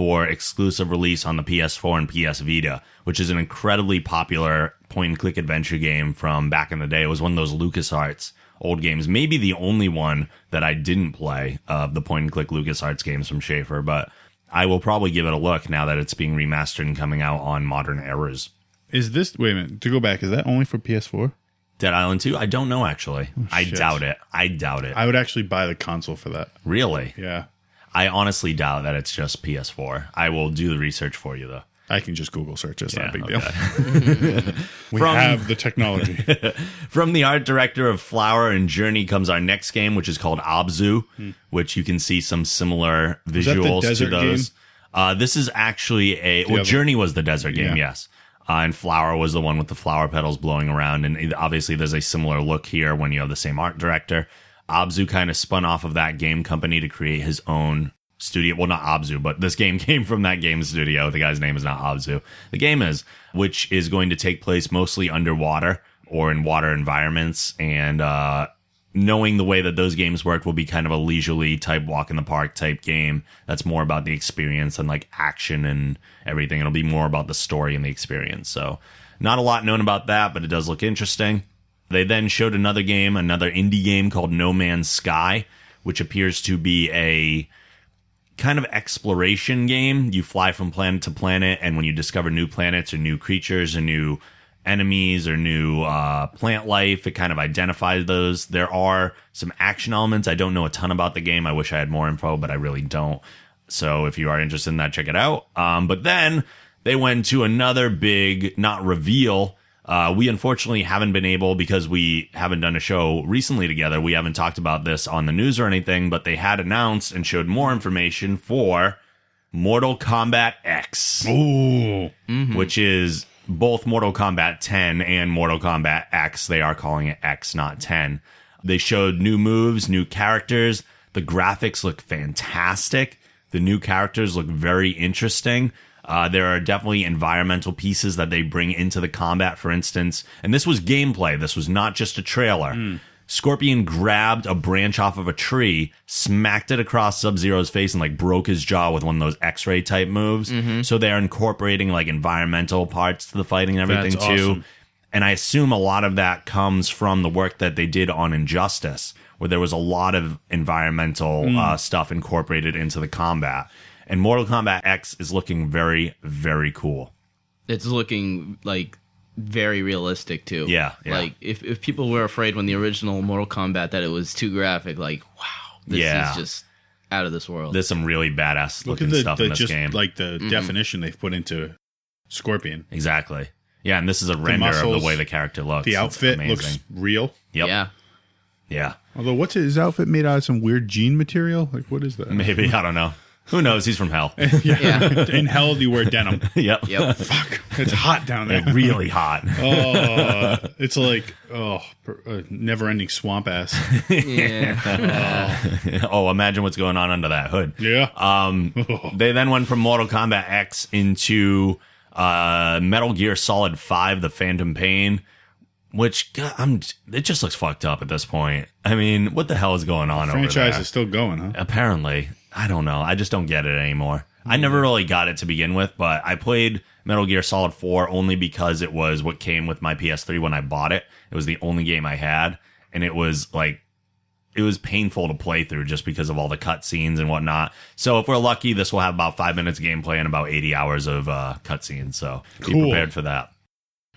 for exclusive release on the PS4 and PS Vita, which is an incredibly popular point and click adventure game from back in the day. It was one of those LucasArts old games, maybe the only one that I didn't play of the point and click LucasArts games from Schafer, but I will probably give it a look now that it's being remastered and coming out on modern eras. Is this, wait a minute, to go back, is that only for PS4? Dead Island 2? I don't know actually. Oh, I doubt it. I doubt it. I would actually buy the console for that. really? Yeah. I honestly doubt that it's just PS4. I will do the research for you though. I can just Google search. It's not a big Yeah, deal. we From- have the technology. From the art director of Flower and Journey comes our next game, which is called Abzu, which you can see some similar visuals to those. Uh, this is actually a well, Journey was the desert game, Yeah. yes, uh, and Flower was the one with the flower petals blowing around, and obviously there's a similar look here when you have the same art director. Abzu kind of spun off of that game company to create his own studio. Well, not Abzu, but this game came from that game studio. The guy's name is not Abzu. The game is, which is going to take place mostly underwater or in water environments. And uh, knowing the way that those games work will be kind of a leisurely type walk in the park type game. That's more about the experience and like action and everything. It'll be more about the story and the experience. So, not a lot known about that, but it does look interesting. They then showed another game, another indie game called No Man's Sky, which appears to be a kind of exploration game. You fly from planet to planet, and when you discover new planets or new creatures or new enemies or new uh, plant life, it kind of identifies those. There are some action elements. I don't know a ton about the game. I wish I had more info, but I really don't. So if you are interested in that, check it out. Um, but then they went to another big, not reveal. Uh, we unfortunately haven't been able because we haven't done a show recently together. We haven't talked about this on the news or anything, but they had announced and showed more information for Mortal Kombat X, Ooh. which is both Mortal Kombat 10 and Mortal Kombat X. They are calling it X, not 10. They showed new moves, new characters. The graphics look fantastic. The new characters look very interesting. Uh, there are definitely environmental pieces that they bring into the combat, for instance. And this was gameplay. This was not just a trailer. Scorpion grabbed a branch off of a tree, smacked it across Sub Zero's face, and like broke his jaw with one of those X ray type moves. So they're incorporating like environmental parts to the fighting and everything That's too. awesome. And I assume a lot of that comes from the work that they did on Injustice, where there was a lot of environmental Hmm. uh, stuff incorporated into the combat. And Mortal Kombat X is looking very, very cool. It's looking like very realistic too. Yeah, yeah. Like if, if people were afraid when the original Mortal Kombat that it was too graphic, like wow, this Yeah. is just out of this world. There's some really badass Look looking at the, stuff the in this just game. like the mm-hmm. definition they've put into Scorpion. exactly. Yeah, and this is a render of the way the character looks. The It's outfit amazing. looks real. Yep. Yeah. Yeah. Although, what's his outfit made out of? Some weird jean material? Like, what is that? Maybe I don't know. Who knows? He's from hell. Yeah. In hell, do you wear denim? yep. yep. Fuck, it's hot down there. Really hot. Oh, it's like oh, uh, never-ending swamp ass. Yeah. oh, imagine what's going on under that hood. Yeah. Um, they then went from Mortal Kombat X into uh, Metal Gear Solid Five: The Phantom Pain, which God, I'm. It just looks fucked up at this point. I mean, what the hell is going on over Franchise there? is still going, huh? Apparently, I don't know. I just don't get it anymore. I never really got it to begin with, but I played Metal Gear Solid 4 only because it was what came with my PS3 when I bought it. It was the only game I had, and it was like it was painful to play through just because of all the cutscenes and whatnot. So if we're lucky, this will have about five minutes of gameplay and about 80 hours of uh, cutscenes. So be prepared for that.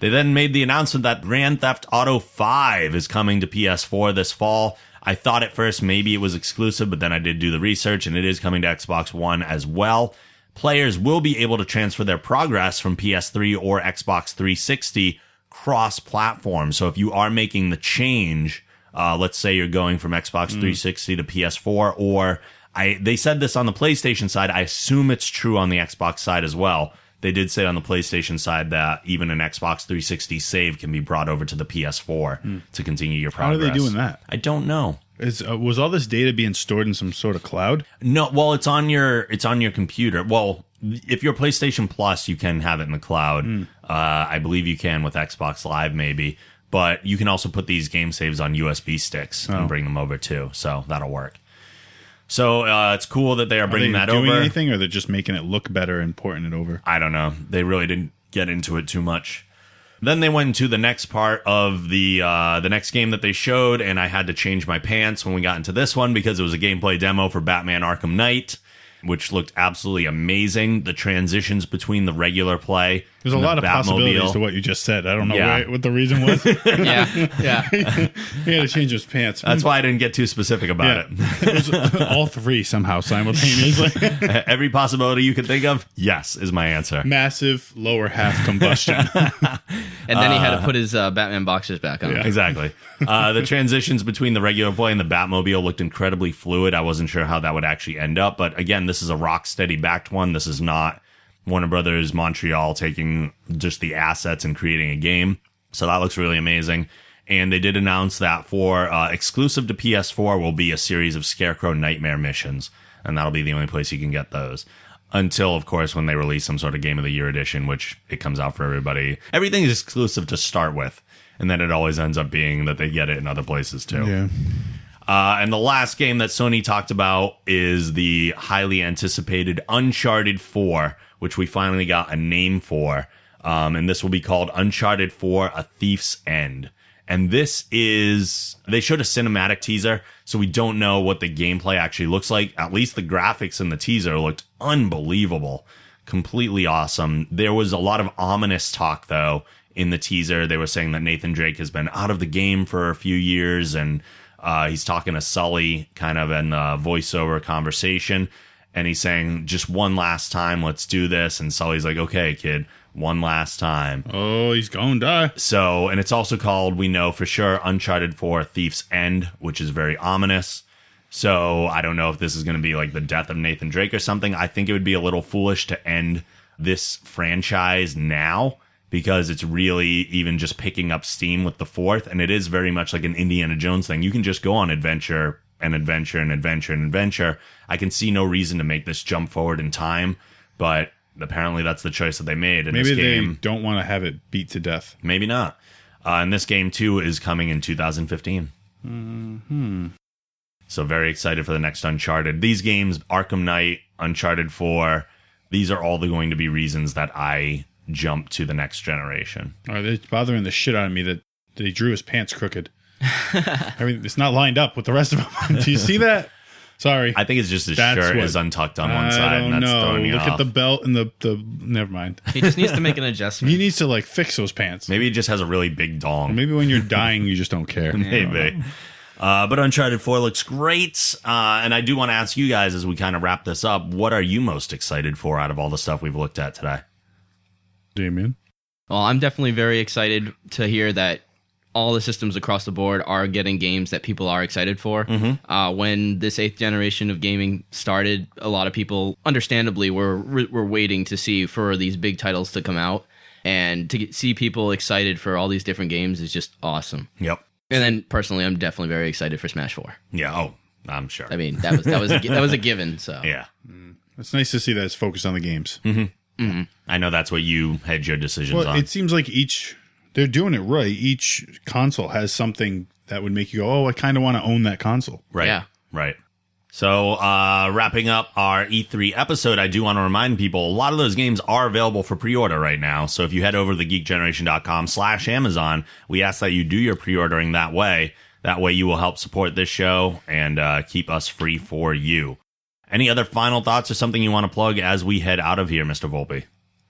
They then made the announcement that Grand Theft Auto 5 is coming to PS4 this fall. I thought at first maybe it was exclusive, but then I did do the research and it is coming to Xbox One as well. Players will be able to transfer their progress from PS3 or Xbox 360 cross platform. So if you are making the change, uh, let's say you're going from Xbox 360 to PS4, or I they said this on the PlayStation side. I assume it's true on the Xbox side as well. They did say on the PlayStation side that even an Xbox 360 save can be brought over to the PS4 to continue your progress. How are they doing that? I don't know. Is uh, was all this data being stored in some sort of cloud? No, well, it's on your it's on your computer. Well, if you're PlayStation Plus, you can have it in the cloud. Hmm. Uh, I believe you can with Xbox Live, maybe. But you can also put these game saves on USB sticks Oh. and bring them over too. So that'll work. So uh, it's cool that they are Are bringing they that doing over. anything, or they're just making it look better and porting it over? I don't know. They really didn't get into it too much. Then they went into the next part of the uh, the next game that they showed, and I had to change my pants when we got into this one because it was a gameplay demo for Batman Arkham Knight, which looked absolutely amazing. The transitions between the regular play, There's a lot of possibilities to what you just said. I don't know Yeah. why, what the reason was. he yeah. he had to change his pants. That's why I didn't get too specific about Yeah. it was all three somehow simultaneously. Every possibility you could think of, yes, is my answer. Massive lower half combustion. And then he had to put his uh, Batman boxers back on. Yeah. Exactly. Uh, the transitions between the regular play and the Batmobile looked incredibly fluid. I wasn't sure how that would actually end up, but again, this is a Rocksteady backed one. This is not Warner Brothers Montreal taking just the assets and creating a game. So that looks really amazing. And they did announce that for uh, exclusive to PS4 will be a series of Scarecrow Nightmare missions, and that'll be the only place you can get those. Until, of course, when they release some sort of Game of the Year edition, which it comes out for everybody. Everything is exclusive to start with, and then it always ends up being that they get it in other places too. yeah. Uh, and the last game that Sony talked about is the highly anticipated Uncharted 4, which we finally got a name for. Um, and this will be called Uncharted 4 A Thief's End. And this is, they showed a cinematic teaser, so we don't know what the gameplay actually looks like. At least the graphics in the teaser looked unbelievable. Completely awesome. There was a lot of ominous talk, though, in the teaser. They were saying that Nathan Drake has been out of the game for a few years and uh, he's talking to Sully kind of in a voiceover conversation. And he's saying, just one last time, let's do this. And Sully's like, okay, kid, one last time. Oh, he's going to die. So, and it's also called, we know for sure, Uncharted 4 Thief's End, which is very ominous. So, I don't know if this is going to be like the death of Nathan Drake or something. I think it would be a little foolish to end this franchise now because it's really even just picking up steam with the fourth. And it is very much like an Indiana Jones thing. You can just go on adventure and adventure and adventure and adventure. I can see no reason to make this jump forward in time, but apparently that's the choice that they made in Maybe this they don't want to have it beat to death. Maybe not. Uh, and this game too is coming in 2015. Hmm. So very excited for the next Uncharted. These games, Arkham Knight, Uncharted 4, these are all the going to be reasons that I jump to the next generation. Or it's bothering the shit out of me that they drew his pants crooked. I mean, it's not lined up with the rest of them. Do you see that? Sorry. I think it's just his That's shirt what- is untucked on one I side don't and that's know. throwing you Look off. at the belt and the the. Never mind. He just needs to make an adjustment. He needs to like fix those pants. Maybe he just has a really big dong. Maybe when you're dying, you just don't care. Maybe. Uh, but Uncharted 4 looks great. Uh, and I do want to ask you guys as we kind of wrap this up, what are you most excited for out of all the stuff we've looked at today? Damien. Well, I'm definitely very excited to hear that all the systems across the board are getting games that people are excited for. Mm-hmm. Uh, when this eighth generation of gaming started, a lot of people, understandably, were were waiting to see for these big titles to come out, and to get, see people excited for all these different games is just awesome. Yep. And then personally, I'm definitely very excited for Smash Four. Yeah. Oh, I'm sure. I mean, that was that was a, that was a given. So yeah. Mm. It's nice to see that it's focused on the games. Mm-hmm. I know that's what you had your decisions Well, on. it seems like each they're doing it right. Each console has something that would make you go, "Oh, I kind of want to own that console." Right. Yeah. Right. So, uh, wrapping up our E3 episode, I do want to remind people a lot of those games are available for pre-order right now. So if you head over to thegeekgeneration.com slash Amazon, we ask that you do your pre-ordering that way. That way you will help support this show and uh, keep us free for you. Any other final thoughts or something you want to plug as we head out of here, Mr. Volpe?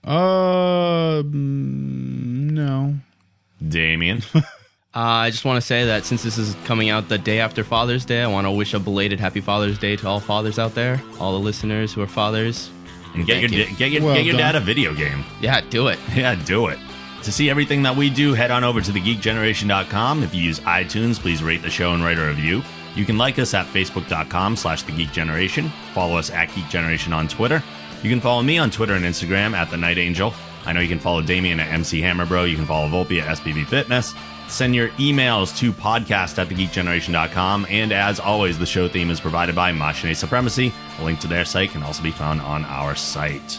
Uh, mm, no. Damien? Uh, I just want to say that since this is coming out the day after Father's Day, I want to wish a belated Happy Father's Day to all fathers out there, all the listeners who are fathers. And get Thank your, you. get your, Well get your done. dad a video game. Yeah, do it. Yeah, do it. To see everything that we do, head on over to thegeekgeneration.com. If you use iTunes, please rate the show and write a review. You can like us at facebook.com slash the geek generation. Follow us at Geek Generation on Twitter. You can follow me on Twitter and Instagram at The Night Angel. I know you can follow Damien at MC Hammerbro. You can follow Volpe at SBB Fitness. Send your emails to podcast at thegeekgeneration.com. And as always, the show theme is provided by Machine Supremacy. A link to their site can also be found on our site.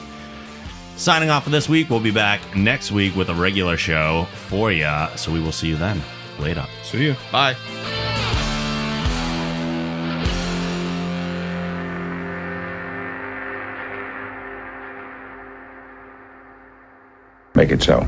Signing off for this week. We'll be back next week with a regular show for you. So we will see you then. Later. See you. Bye. make it so.